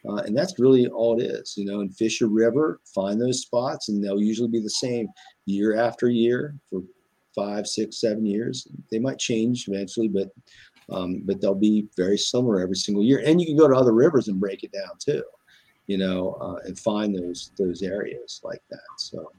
Uh, and that's really all it is, you know, and fish a river, find those spots, and they'll usually be the same year after year for five, six, seven years. They might change eventually, but um, but they'll be very similar every single year. And you can go to other rivers and break it down too, you know, uh, and find those those areas like that. So.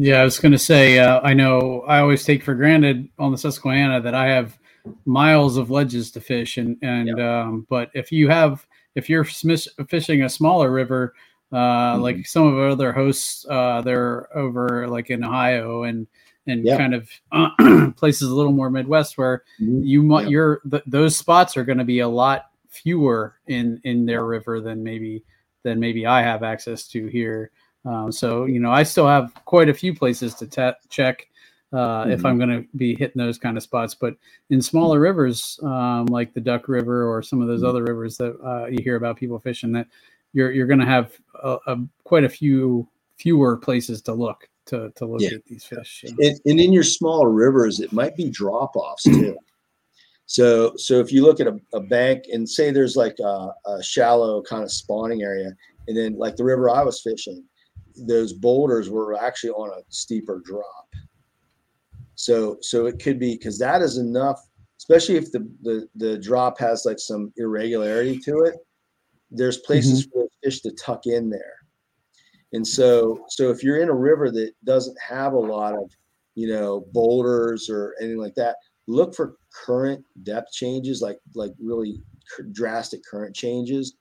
Yeah, I was going to say, uh, I know I always take for granted on the Susquehanna that I have miles of ledges to fish, and and yep. um, but if you have if you're fishing a smaller river, uh, mm-hmm. like some of our other hosts, uh, they're over like in Ohio and and yeah. kind of uh, places a little more Midwest where mm-hmm. you might yeah. your th- those spots are going to be a lot fewer in in their river than maybe than maybe I have access to here. Um, so you know, I still have quite a few places to te- check uh, mm-hmm. if I'm going to be hitting those kind of spots. But in smaller rivers, um, like the Duck River or some of those mm-hmm. other rivers that uh, you hear about people fishing, that you're you're going to have a, a, quite a few fewer places to look to to look yeah. at these fish. And, and in your smaller rivers, it might be drop offs too. So, so if you look at a, a bank and say there's like a, a, shallow kind of spawning area, and then like the river I was fishing, those boulders were actually on a steeper drop. So so it could be because that is enough, especially if the, the the drop has like some irregularity to it. There's places mm-hmm. for fish to tuck in there. And so so if you're in a river that doesn't have a lot of, you know, boulders or anything like that, look for current depth changes, like like really drastic current changes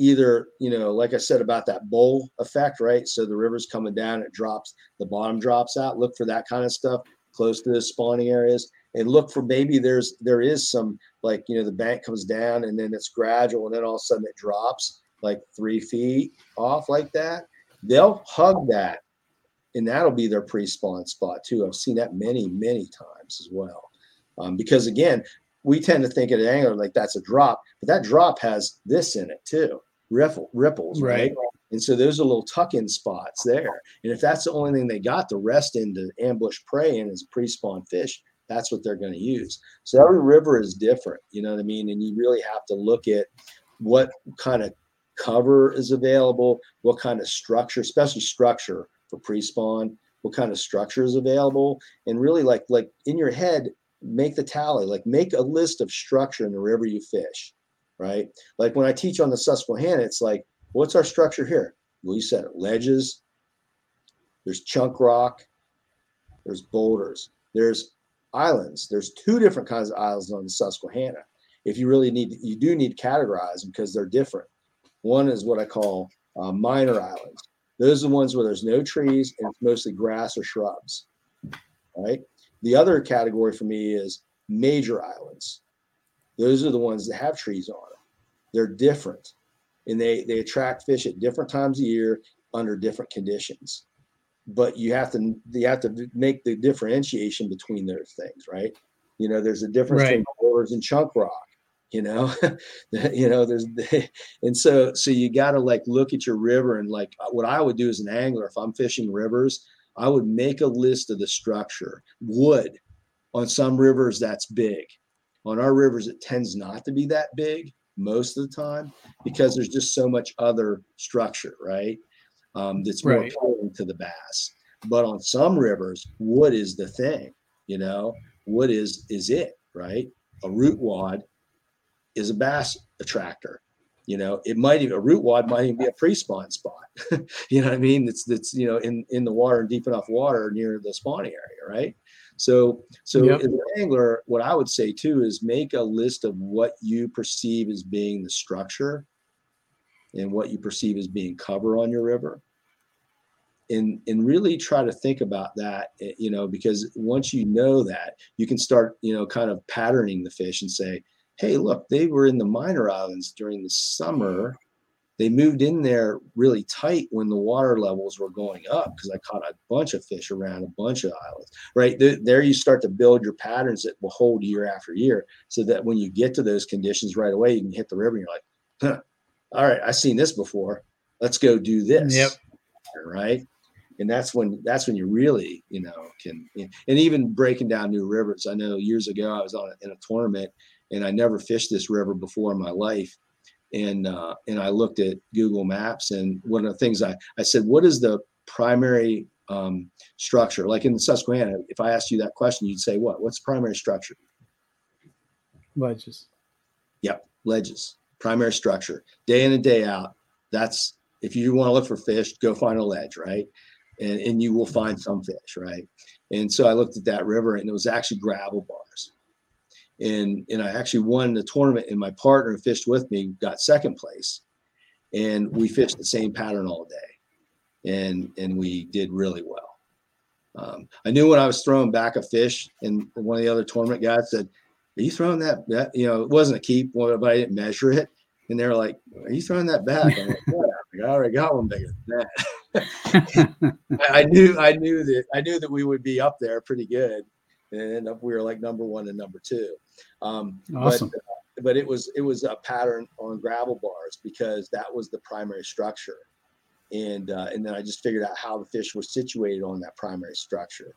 either you know like i said about that bowl effect right? So the river's coming down it drops the bottom drops out look for that kind of stuff close to the spawning areas. And look for maybe there's there is some like you know the bank comes down and then it's gradual and then all of a sudden it drops like three feet off like that. They'll hug that and that'll be their pre-spawn spot too. I've seen that many many times as well. Um, because again we tend to think at an angler like that's a drop but that drop has this in it too ripple ripples right, right? And so those are little tuck-in spots there. And if that's the only thing they got to rest in to ambush prey and as pre-spawn fish, that's what they're going to use. So every river is different, you know what I mean? And you really have to look at what kind of cover is available, what kind of structure, especially structure for pre-spawn, what kind of structure is available, and really like like in your head, make the tally, like make a list of structure in the river you fish, right? Like when I teach on the Susquehanna, it's like What's our structure here? Well, you said it, ledges. There's chunk rock. There's boulders. There's islands. There's two different kinds of islands on the Susquehanna. If you really need, you do need to categorize them because they're different. One is what I call uh, minor islands. Those are the ones where there's no trees and it's mostly grass or shrubs. Right. The other category for me is major islands. Those are the ones that have trees on. They're different and they they attract fish at different times of year under different conditions. But you have to you have to make the differentiation between those things right? You know there's a difference right. between boulders and chunk rock you know? You know there's and so so you got to like look at your river and like what i would do as an angler if i'm fishing rivers i would make a list of the structure wood on some rivers that's big. On our rivers it tends not to be that big most of the time because there's just so much other structure, right? Um, that's more right. appealing to the bass. But on some rivers, wood is the thing, you know. what is is it, right? A root wad is a bass attractor. You know, it might even a root wad might even be a pre-spawn spot. you know what I mean? It's that's you know in in the water, and deep enough water near the spawning area, right? So so yep. as an angler, what I would say too is make a list of what you perceive as being the structure and what you perceive as being cover on your river and and really try to think about that eh, you know because once you know that you can start you know kind of patterning the fish and say hey look they were in the minor islands during the summer they moved in there really tight when the water levels were going up because i caught a bunch of fish around a bunch of islands right? There, there you start to build your patterns that will hold year after year so that when you get to those conditions right away you can hit the river and you're like huh, all right i've seen this before. Let's go do this. Yep. Right? And that's when that's when you really you know can and even breaking down new rivers. I know years ago i was on a, in a tournament and i never fished this river before in my life and uh, and i looked at google maps and one of the things i i said what is the primary um, structure? Like in the susquehanna if i asked you that question you'd say what? What's primary structure? Ledges. Yep ledges primary structure. Day in and day out that's if you want to look for fish go find a ledge right? And, and you will find some fish, right? And so I looked at that river and it was actually gravel bars. And, and I actually won the tournament and my partner fished with me got second place. And we fished the same pattern all day. And, and we did really well. Um, I knew when I was throwing back a fish, and one of the other tournament guys said, "Are you throwing that?" You know, it wasn't a keep, but I didn't measure it. And they're like, "Are you throwing that back?" I'm like, "Yeah, I already got one bigger than that." I knew I knew that I knew that we would be up there pretty good, and we were like number one and number two. Um, awesome. But, uh, but it was it was a pattern on gravel bars because that was the primary structure, and uh, and then I just figured out how the fish were situated on that primary structure,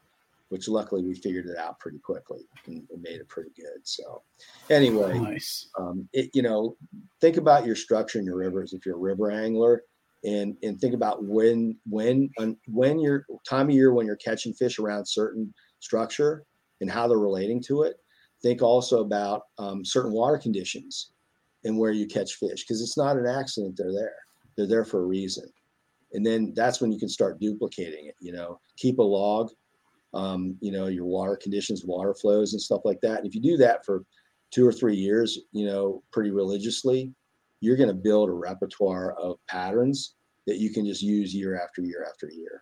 which luckily we figured it out pretty quickly and, and made it pretty good. So anyway, nice. Um, it, you know, think about your structure in your rivers. If you're a river angler, and and think about when when when your time of year when you're catching fish around certain structure and how they're relating to it think also about um, certain water conditions and where you catch fish because it's not an accident they're there. They're there for a reason. And then that's when you can start duplicating it you know. Keep a log um, you know your water conditions water flows and stuff like that. And if you do that for two or three years you know pretty religiously you're going to build a repertoire of patterns that you can just use year after year after year.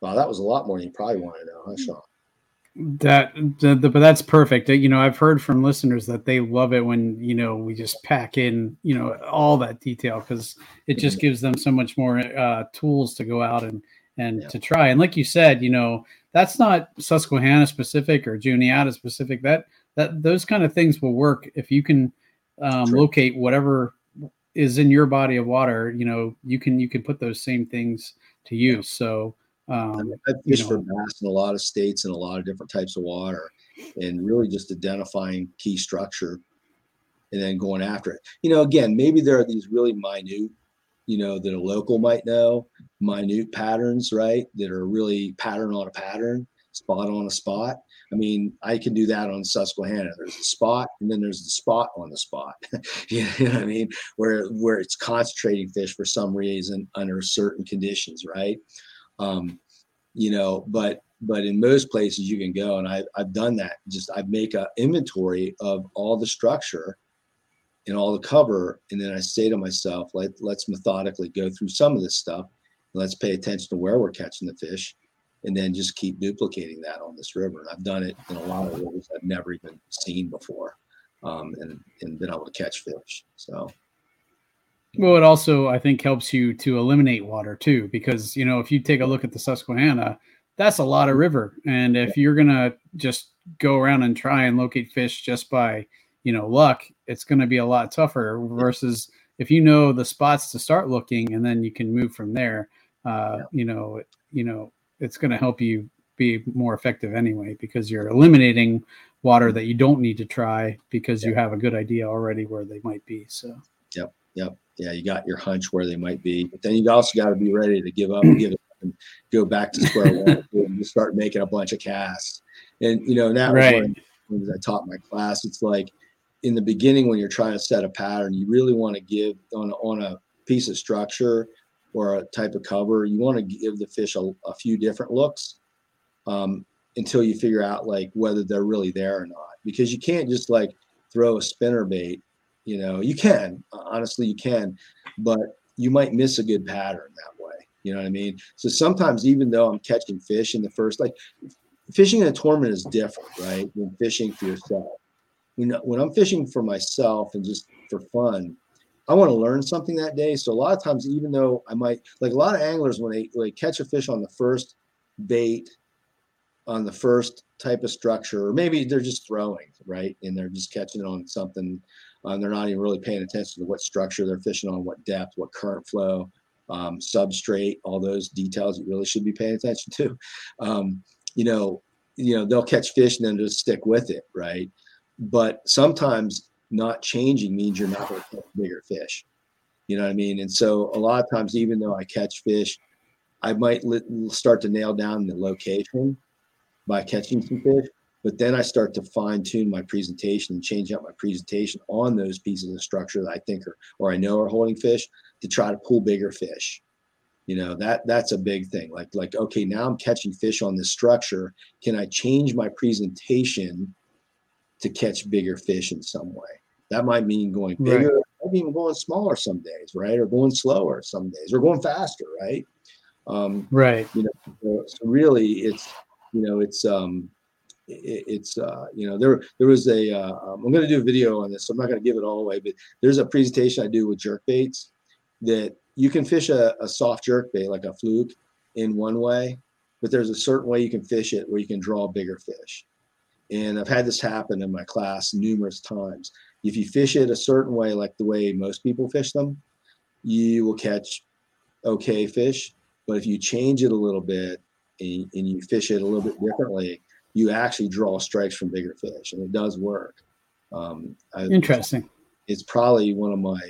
Wow, that was a lot more than you probably want to know, huh, Sean? That, the, the, but that's perfect. You know, I've heard from listeners that they love it when you know we just pack in, you know, all that detail because it just mm-hmm. gives them so much more uh, tools to go out and and yeah. to try. And like you said, you know, that's not Susquehanna specific or Juniata specific. That that those kind of things will work if you can um, locate whatever is in your body of water, you know, you can you can put those same things to use. So um, I fish for bass in a lot of states and a lot of different types of water, and really just identifying key structure and then going after it. You know, again, maybe there are these really minute, you know, that a local might know, minute patterns, right? That are really pattern on a pattern, spot on a spot. I mean, I can do that on Susquehanna. There's a spot, and then there's the spot on the spot. you know what I mean? Where where it's concentrating fish for some reason under certain conditions, right? Um, you know, but but in most places you can go, and I, I've done that. Just I make an inventory of all the structure and all the cover, and then I say to myself, Let, let's methodically go through some of this stuff. and let's pay attention to where we're catching the fish and then just keep duplicating that on this river. And I've done it in a lot of rivers I've never even seen before, um, and and been able to catch fish. So. Well, it also I think helps you to eliminate water too, because you know if you take a look at the Susquehanna, that's a lot of river, and if you're gonna just go around and try and locate fish just by you know luck, it's going to be a lot tougher versus if you know the spots to start looking and then you can move from there. Uh, you know, you know, it's going to help you be more effective anyway because you're eliminating water that you don't need to try because you have a good idea already where they might be. So. Yep. Yep. Yeah, you got your hunch where they might be, but then you also got to be ready to give up, give it, and go back to square one and start making a bunch of casts. And you know, that right. was one of the I taught my class. It's like in the beginning when you're trying to set a pattern, you really want to give on on a piece of structure or a type of cover, you want to give the fish a, a few different looks um, until you figure out like whether they're really there or not. Because you can't just like throw a spinner bait. You know, you can honestly, you can, but you might miss a good pattern that way. You know what I mean? So sometimes, even though I'm catching fish in the first, like fishing in a tournament is different, right? Than fishing for yourself. When, when I'm fishing for myself and just for fun, I want to learn something that day. So a lot of times, even though I might like a lot of anglers when they, catch a fish on the first bait, on the first type of structure, or maybe they're just throwing, right? And they're just catching it on something. Uh, they're not even really paying attention to what structure they're fishing on, what depth, what current flow, um, substrate, all those details you really should be paying attention to. Um, you know, you know, they'll catch fish and then just stick with it, right? But sometimes not changing means you're not going to catch bigger fish. You know what I mean? And so a lot of times, even though I catch fish, I might start to nail down the location by catching some fish, but then I start to fine tune my presentation and change out my presentation on those pieces of structure that I think are or I know are holding fish to try to pull bigger fish. You know that that's a big thing. Like like okay, now I'm catching fish on this structure. Can I change my presentation to catch bigger fish in some way? That might mean going bigger, right. maybe even going smaller some days, right? Or going slower some days, or going faster, right? Um, right. You know, so really, it's you know, it's um, it, it's uh, you know, there there was a uh, um, I'm going to do a video on this, so I'm not going to give it all away, but there's a presentation I do with jerk baits that you can fish a, a soft jerk bait like a fluke in one way, but there's a certain way you can fish it where you can draw bigger fish. And I've had this happen in my class numerous times. If you fish it a certain way, like the way most people fish them, you will catch okay fish. But if you change it a little bit and, and you fish it a little bit differently, you actually draw strikes from bigger fish, and it does work. Um, I, Interesting. It's probably one of my.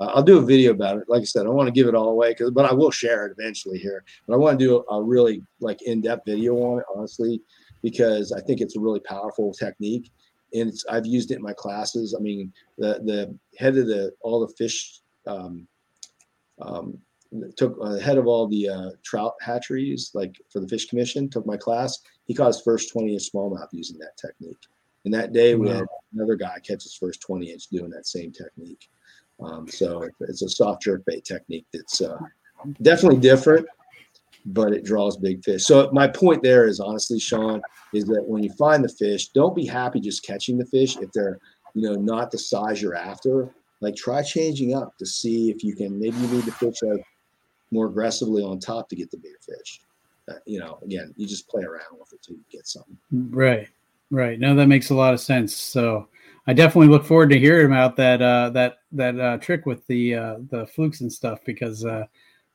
Uh, I'll do a video about it. Like I said, I don't want to give it all away, cause, but I will share it eventually here. But I want to do a, a really like in-depth video on it, honestly, because I think it's a really powerful technique, and it's I've used it in my classes. I mean, the the head of the all the fish um, um, took uh, head of all the uh, trout hatcheries, like for the fish commission, took my class. He caught his first 20 inch smallmouth using that technique. And that day we wow. had another guy catch his first 20 inch doing that same technique. Um, so it's a soft jerk bait technique that's uh, definitely different but it draws big fish. So my point there is honestly, Sean, is that when you find the fish, don't be happy just catching the fish if they're, you know, not the size you're after. Like try changing up to see if you can maybe you need to fish out more aggressively on top to get the bigger fish. Uh, you know, again, you just play around with it till you get something. Right, right. No, that makes a lot of sense. So I definitely look forward to hearing about that uh, that that uh, trick with the uh, the flukes and stuff because uh,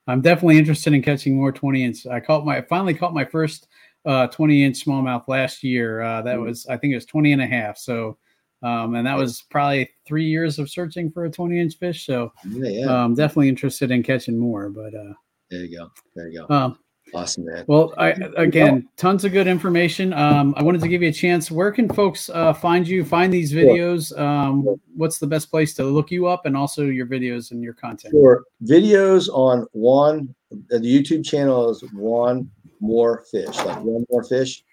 I'm definitely interested in catching more 20 inch. I caught my I finally caught my first uh, 20 inch smallmouth last year. Uh, that mm. was I think it was 20 and a half. So um, and that was probably three years of searching for a 20 inch fish. So yeah, yeah. Um, definitely interested in catching more. But uh, there you go. There you go. Um, awesome, man. Well, I, again, tons of good information. Um, I wanted to give you a chance. Where can folks uh, find you? Find these videos. Um, what's the best place to look you up, and also your videos and your content? Sure. Videos on one. The YouTube channel is one more fish, like one more fish.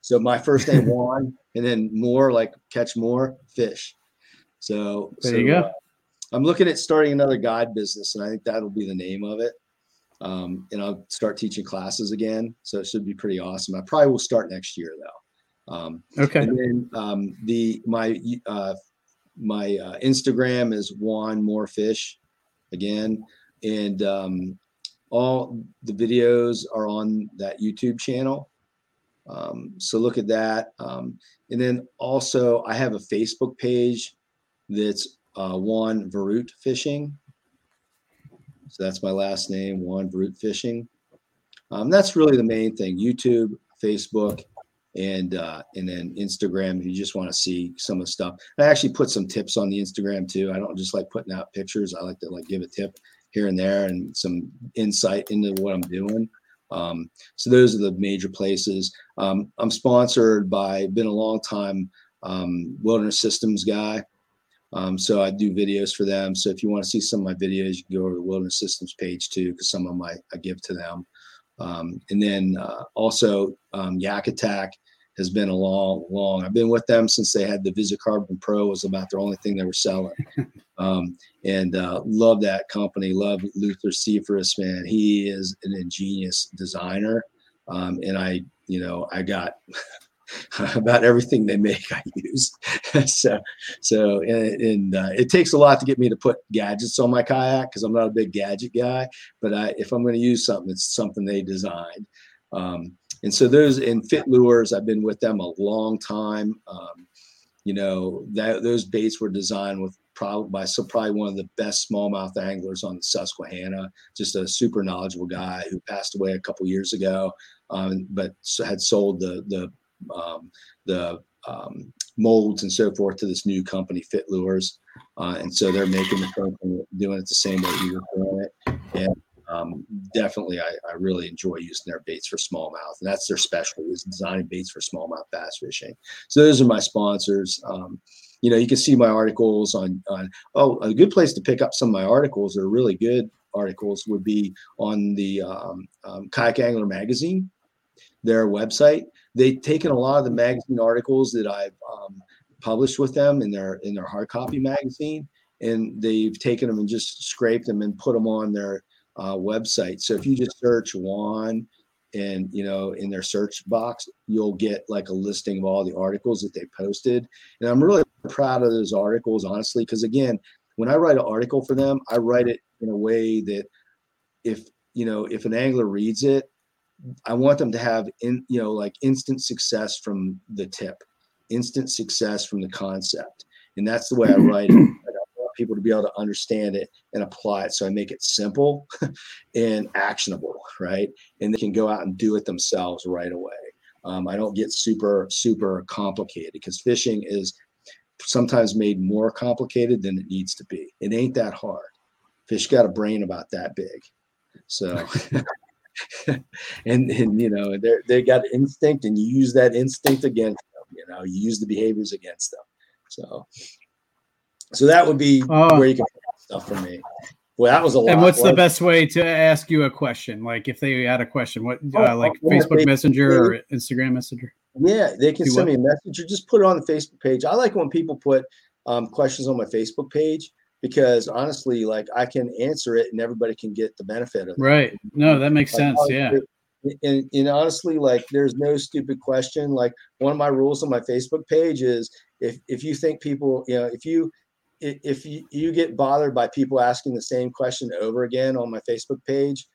So my first name Juan, and then more like catch more fish. So there so, you go. Uh, I'm looking at starting another guide business, and I think that'll be the name of it. Um, and I'll start teaching classes again, so it should be pretty awesome. I probably will start next year though. Um, okay. And then um, the my uh, my uh, Instagram is Juan More Fish again, and um, all the videos are on that YouTube channel Um, so look at that. Um, and then also, I have a Facebook page that's uh, Juan Veruete Fishing. So that's my last name, Juan Veruete Fishing. Um, that's really the main thing: YouTube, Facebook, and uh, and then Instagram. If you just want to see some of the stuff, I actually put some tips on the Instagram too. I don't just like putting out pictures. I like to like give a tip here and there and some insight into what I'm doing. Um, so those are the major places. Um, I'm sponsored by, been a long time um, wilderness systems guy. Um, so I do videos for them. So if you want to see some of my videos, you can go to the wilderness systems page too, because some of them I, I give to them. Um, and then uh, also um, Yak Attack has been a long, long. I've been with them since they had the VisiCarbon Pro was about the only thing they were selling, um, and uh, love that company. Love Luther Cepeda, man. He is an ingenious designer, um, and I, you know, I got about everything they make I use. so, so and, and uh, it takes a lot to get me to put gadgets on my kayak because I'm not a big gadget guy. But I, if I'm going to use something, it's something they designed. Um, and so those in fit lures, I've been with them a long time. Um, you know that those baits were designed with probably by so probably one of the best smallmouth anglers on the Susquehanna, just a super knowledgeable guy who passed away a couple years ago, um, but had sold the the um, the um, molds and so forth to this new company, Fit Lures, uh, and so they're making the doing it the same way you were doing it, and um, definitely I, I, really enjoy using their baits for smallmouth, and that's their specialty is designing baits for smallmouth bass fishing. So those are my sponsors. Um, you know, you can see my articles on on. Oh, a good place to pick up some of my articles that are really good articles would be on the um, um Kayak Angler magazine, their website they've taken a lot of the magazine articles that I've um, published with them in their in their hard copy magazine, and they've taken them and just scraped them and put them on their uh, website. So if you just search Juan and you know in their search box, you'll get like a listing of all the articles that they posted. And I'm really proud of those articles, honestly, because again, when I write an article for them, I write it in a way that if you know if an angler reads it I want them to have in you know like instant success from the tip, instant success from the concept, and that's the way I write it. People to be able to understand it and apply it. So I make it simple and actionable, right? And they can go out and do it themselves right away. Um, I don't get super super complicated because fishing is sometimes made more complicated than it needs to be. It ain't that hard. Fish got a brain about that big. So and and you know they they got instinct, and you use that instinct against them. You know, you use the behaviors against them. So, so that would be oh. where you can stuff for me. Well, that was a lot. And what's the best way to ask you a question? Like if they had a question, what oh, uh, like oh, Facebook Messenger or Instagram Messenger? Yeah, they can Do send what? me a message or just put it on the Facebook page. I like when people put um, questions on my Facebook page because honestly, like I can answer it and everybody can get the benefit of it. Right. No, that makes like, sense. Yeah. And, and honestly, like there's no stupid question. Like one of my rules on my Facebook page is if if you think people, you know, if you if you, you get bothered by people asking the same question over again on my Facebook page,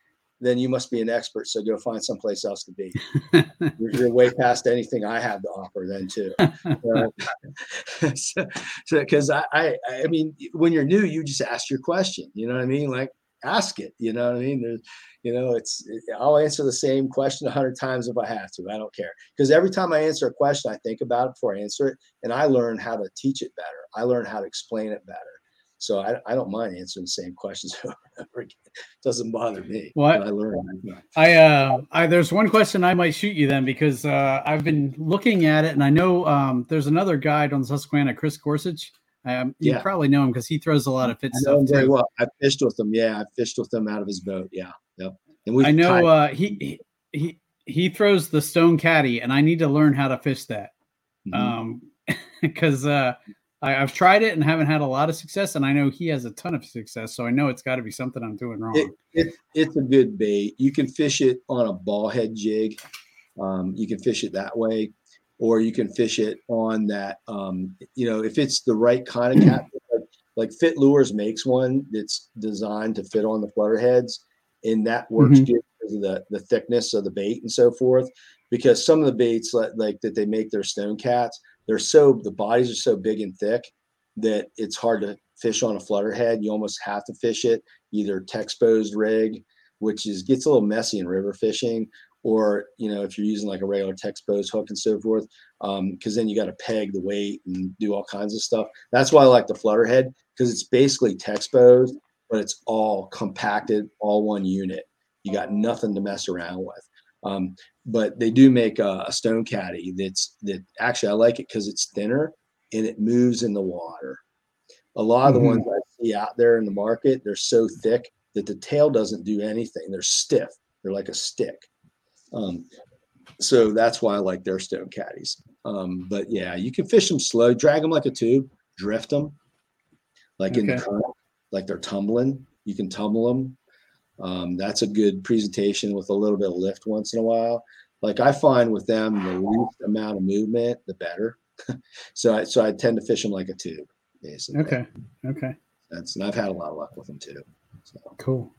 then you must be an expert. So go find someplace else to be. you're, you're, way past anything I have to offer then too. So, because I, I, I mean, when you're new, you just ask your question. You know what I mean? Like ask it. You know what I mean? There's, you know, it's I'll answer the same question a hundred times if I have to. I don't care because every time I answer a question, I think about it before I answer it, and I learn how to teach it better. I learn how to explain it better. So I, I don't mind answering the same questions over and over again. It doesn't bother me. What I learn. I uh I there's one question I might shoot you then because uh I've been looking at it and I know um there's another guide on the Susquehanna, Chris Gorsuch. Um, you yeah. probably know him because he throws a lot of fit I stuff very well. I fished with him. Yeah, I fished with him out of his boat. Yeah, yep. And we I know uh, he he he throws the stone caddy, and I need to learn how to fish that. Mm-hmm. Um, because uh, I, have tried it and haven't had a lot of success, and I know he has a ton of success. So I know it's got to be something I'm doing wrong. It, it, it's a good bait. You can fish it on a ball head jig. Um, you can fish it that way, or you can fish it on that. Um, you know, if it's the right kind of cat, like, like Fit Lures makes one that's designed to fit on the flutter heads, and that works mm-hmm. good because of the the thickness of the bait and so forth. because some of the baits like, like that they make their stone cats, they're so the bodies are so big and thick that it's hard to fish on a flutterhead. You almost have to fish it either Texposed rig, which is gets a little messy in river fishing, or you know if you're using like a regular Texposed hook and so forth, because um, then you got to peg the weight and do all kinds of stuff. That's why I like the flutterhead because it's basically Texposed, but it's all compacted, all one unit. You got nothing to mess around with. Um, but they do make a, a, stone caddy that's that actually I like it because it's thinner and it moves in the water. A lot of the mm-hmm. ones I see out there in the market, they're so thick that the tail doesn't do anything. They're stiff. They're like a stick. Um, so that's why I like their stone caddies. Um, but yeah, you can fish them slow, drag them like a tube, drift them, like okay. in the current, like they're tumbling. You can tumble them. Um, that's a good presentation with a little bit of lift once in a while. Like I find with them, the least amount of movement, the better. so I so I tend to fish them like a tube, basically. Okay. Okay. That's and I've had a lot of luck with them too. So. Cool.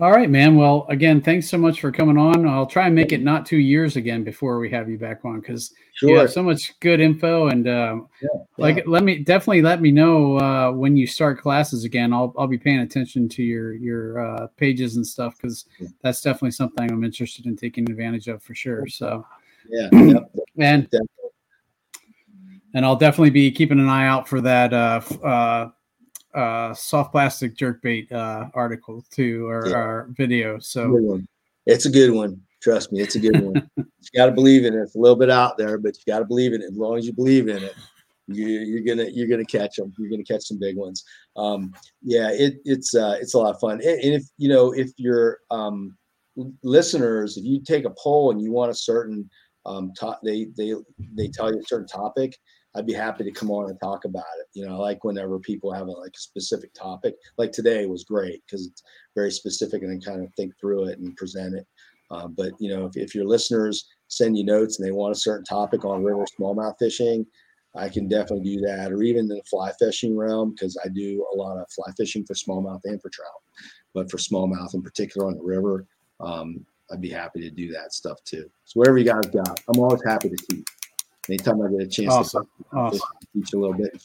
All right, man. Well, again, thanks so much for coming on. I'll try and make it not two years again before we have you back on because sure. you have so much good info and um, yeah, like let me definitely let me know uh, when you start classes again. I'll I'll be paying attention to your your uh, pages and stuff because yeah. that's definitely something I'm interested in taking advantage of for sure. So yeah, and and I'll definitely be keeping an eye out for that. Uh, uh uh, soft plastic jerkbait uh, article too, or, yeah. or video. So it's a good one. Trust me, it's a good one. you got to believe in it. It's a little bit out there, but you got to believe in it. As long as you believe in it, you, are gonna you're gonna catch them. You're gonna catch some big ones. Um, yeah, it, it's uh, it's a lot of fun. And, and if you know if your um, listeners, if you take a poll and you want a certain um, to- they they they tell you a certain topic, I'd be happy to come on and talk about it. You know, I like whenever people have a, like a specific topic. Like today was great because it's very specific and then kind of think through it and present it. Uh, but you know, if, if your listeners send you notes and they want a certain topic on river smallmouth fishing, I can definitely do that. Or even the fly fishing realm because I do a lot of fly fishing for smallmouth and for trout. But for smallmouth in particular on the river, um, I'd be happy to do that stuff too. So whatever you guys got, I'm always happy to teach anytime I get a chance awesome. to awesome. teach a little bit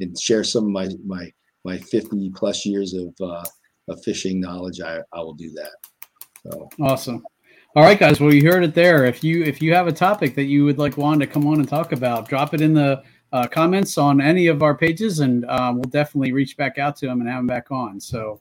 and share some of my my my 50 plus years of uh, of fishing knowledge, I, I will do that. So. Awesome. All right, guys. Well, you heard it there. If you if you have a topic that you would like Juan to come on and talk about, drop it in the uh, comments on any of our pages, and um, we'll definitely reach back out to him and have him back on. So,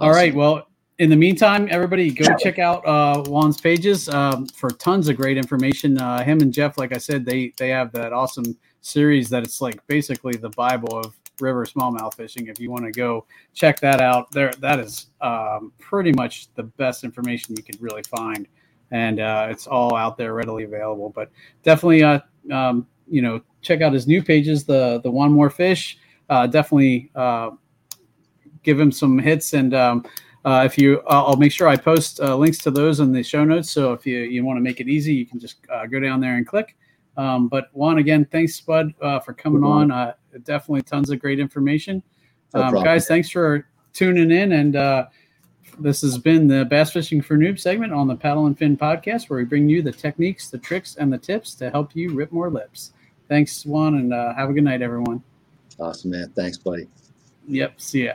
all right. Well, in the meantime, everybody go check out uh, Juan's pages um, for tons of great information. Uh, him and Jeff, like I said, they they have that awesome series that it's like basically the Bible of river smallmouth fishing. If you want to go check that out, there that is um, pretty much the best information you could really find, and uh, it's all out there readily available. But definitely, uh, um, you know, check out his new pages. The the one more fish. Uh, definitely uh, give him some hits and. Um, uh, if you, uh, I'll make sure I post uh, links to those in the show notes. So if you, you want to make it easy, you can just uh, go down there and click. Um, but Juan, again, thanks, Spud, uh, for coming on. Uh, definitely tons of great information. Um, no guys, thanks for tuning in. And this has been the Bass Fishing for Noob segment on the Paddle and Fin podcast, where we bring you the techniques, the tricks, and the tips to help you rip more lips. Thanks, Juan, and have a good night, everyone. Awesome, man. Thanks, buddy. Yep. See ya.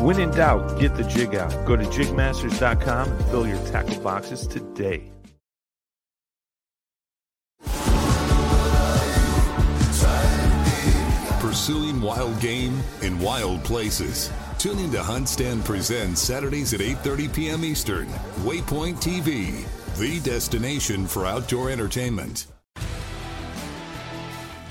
When in doubt, get the jig out. Go to jigmasters.com and fill your tackle boxes today. Pursuing wild game in wild places. Tune in to HuntStand Presents Saturdays at 8:30 p.m. Eastern. Waypoint TV, the destination for outdoor entertainment.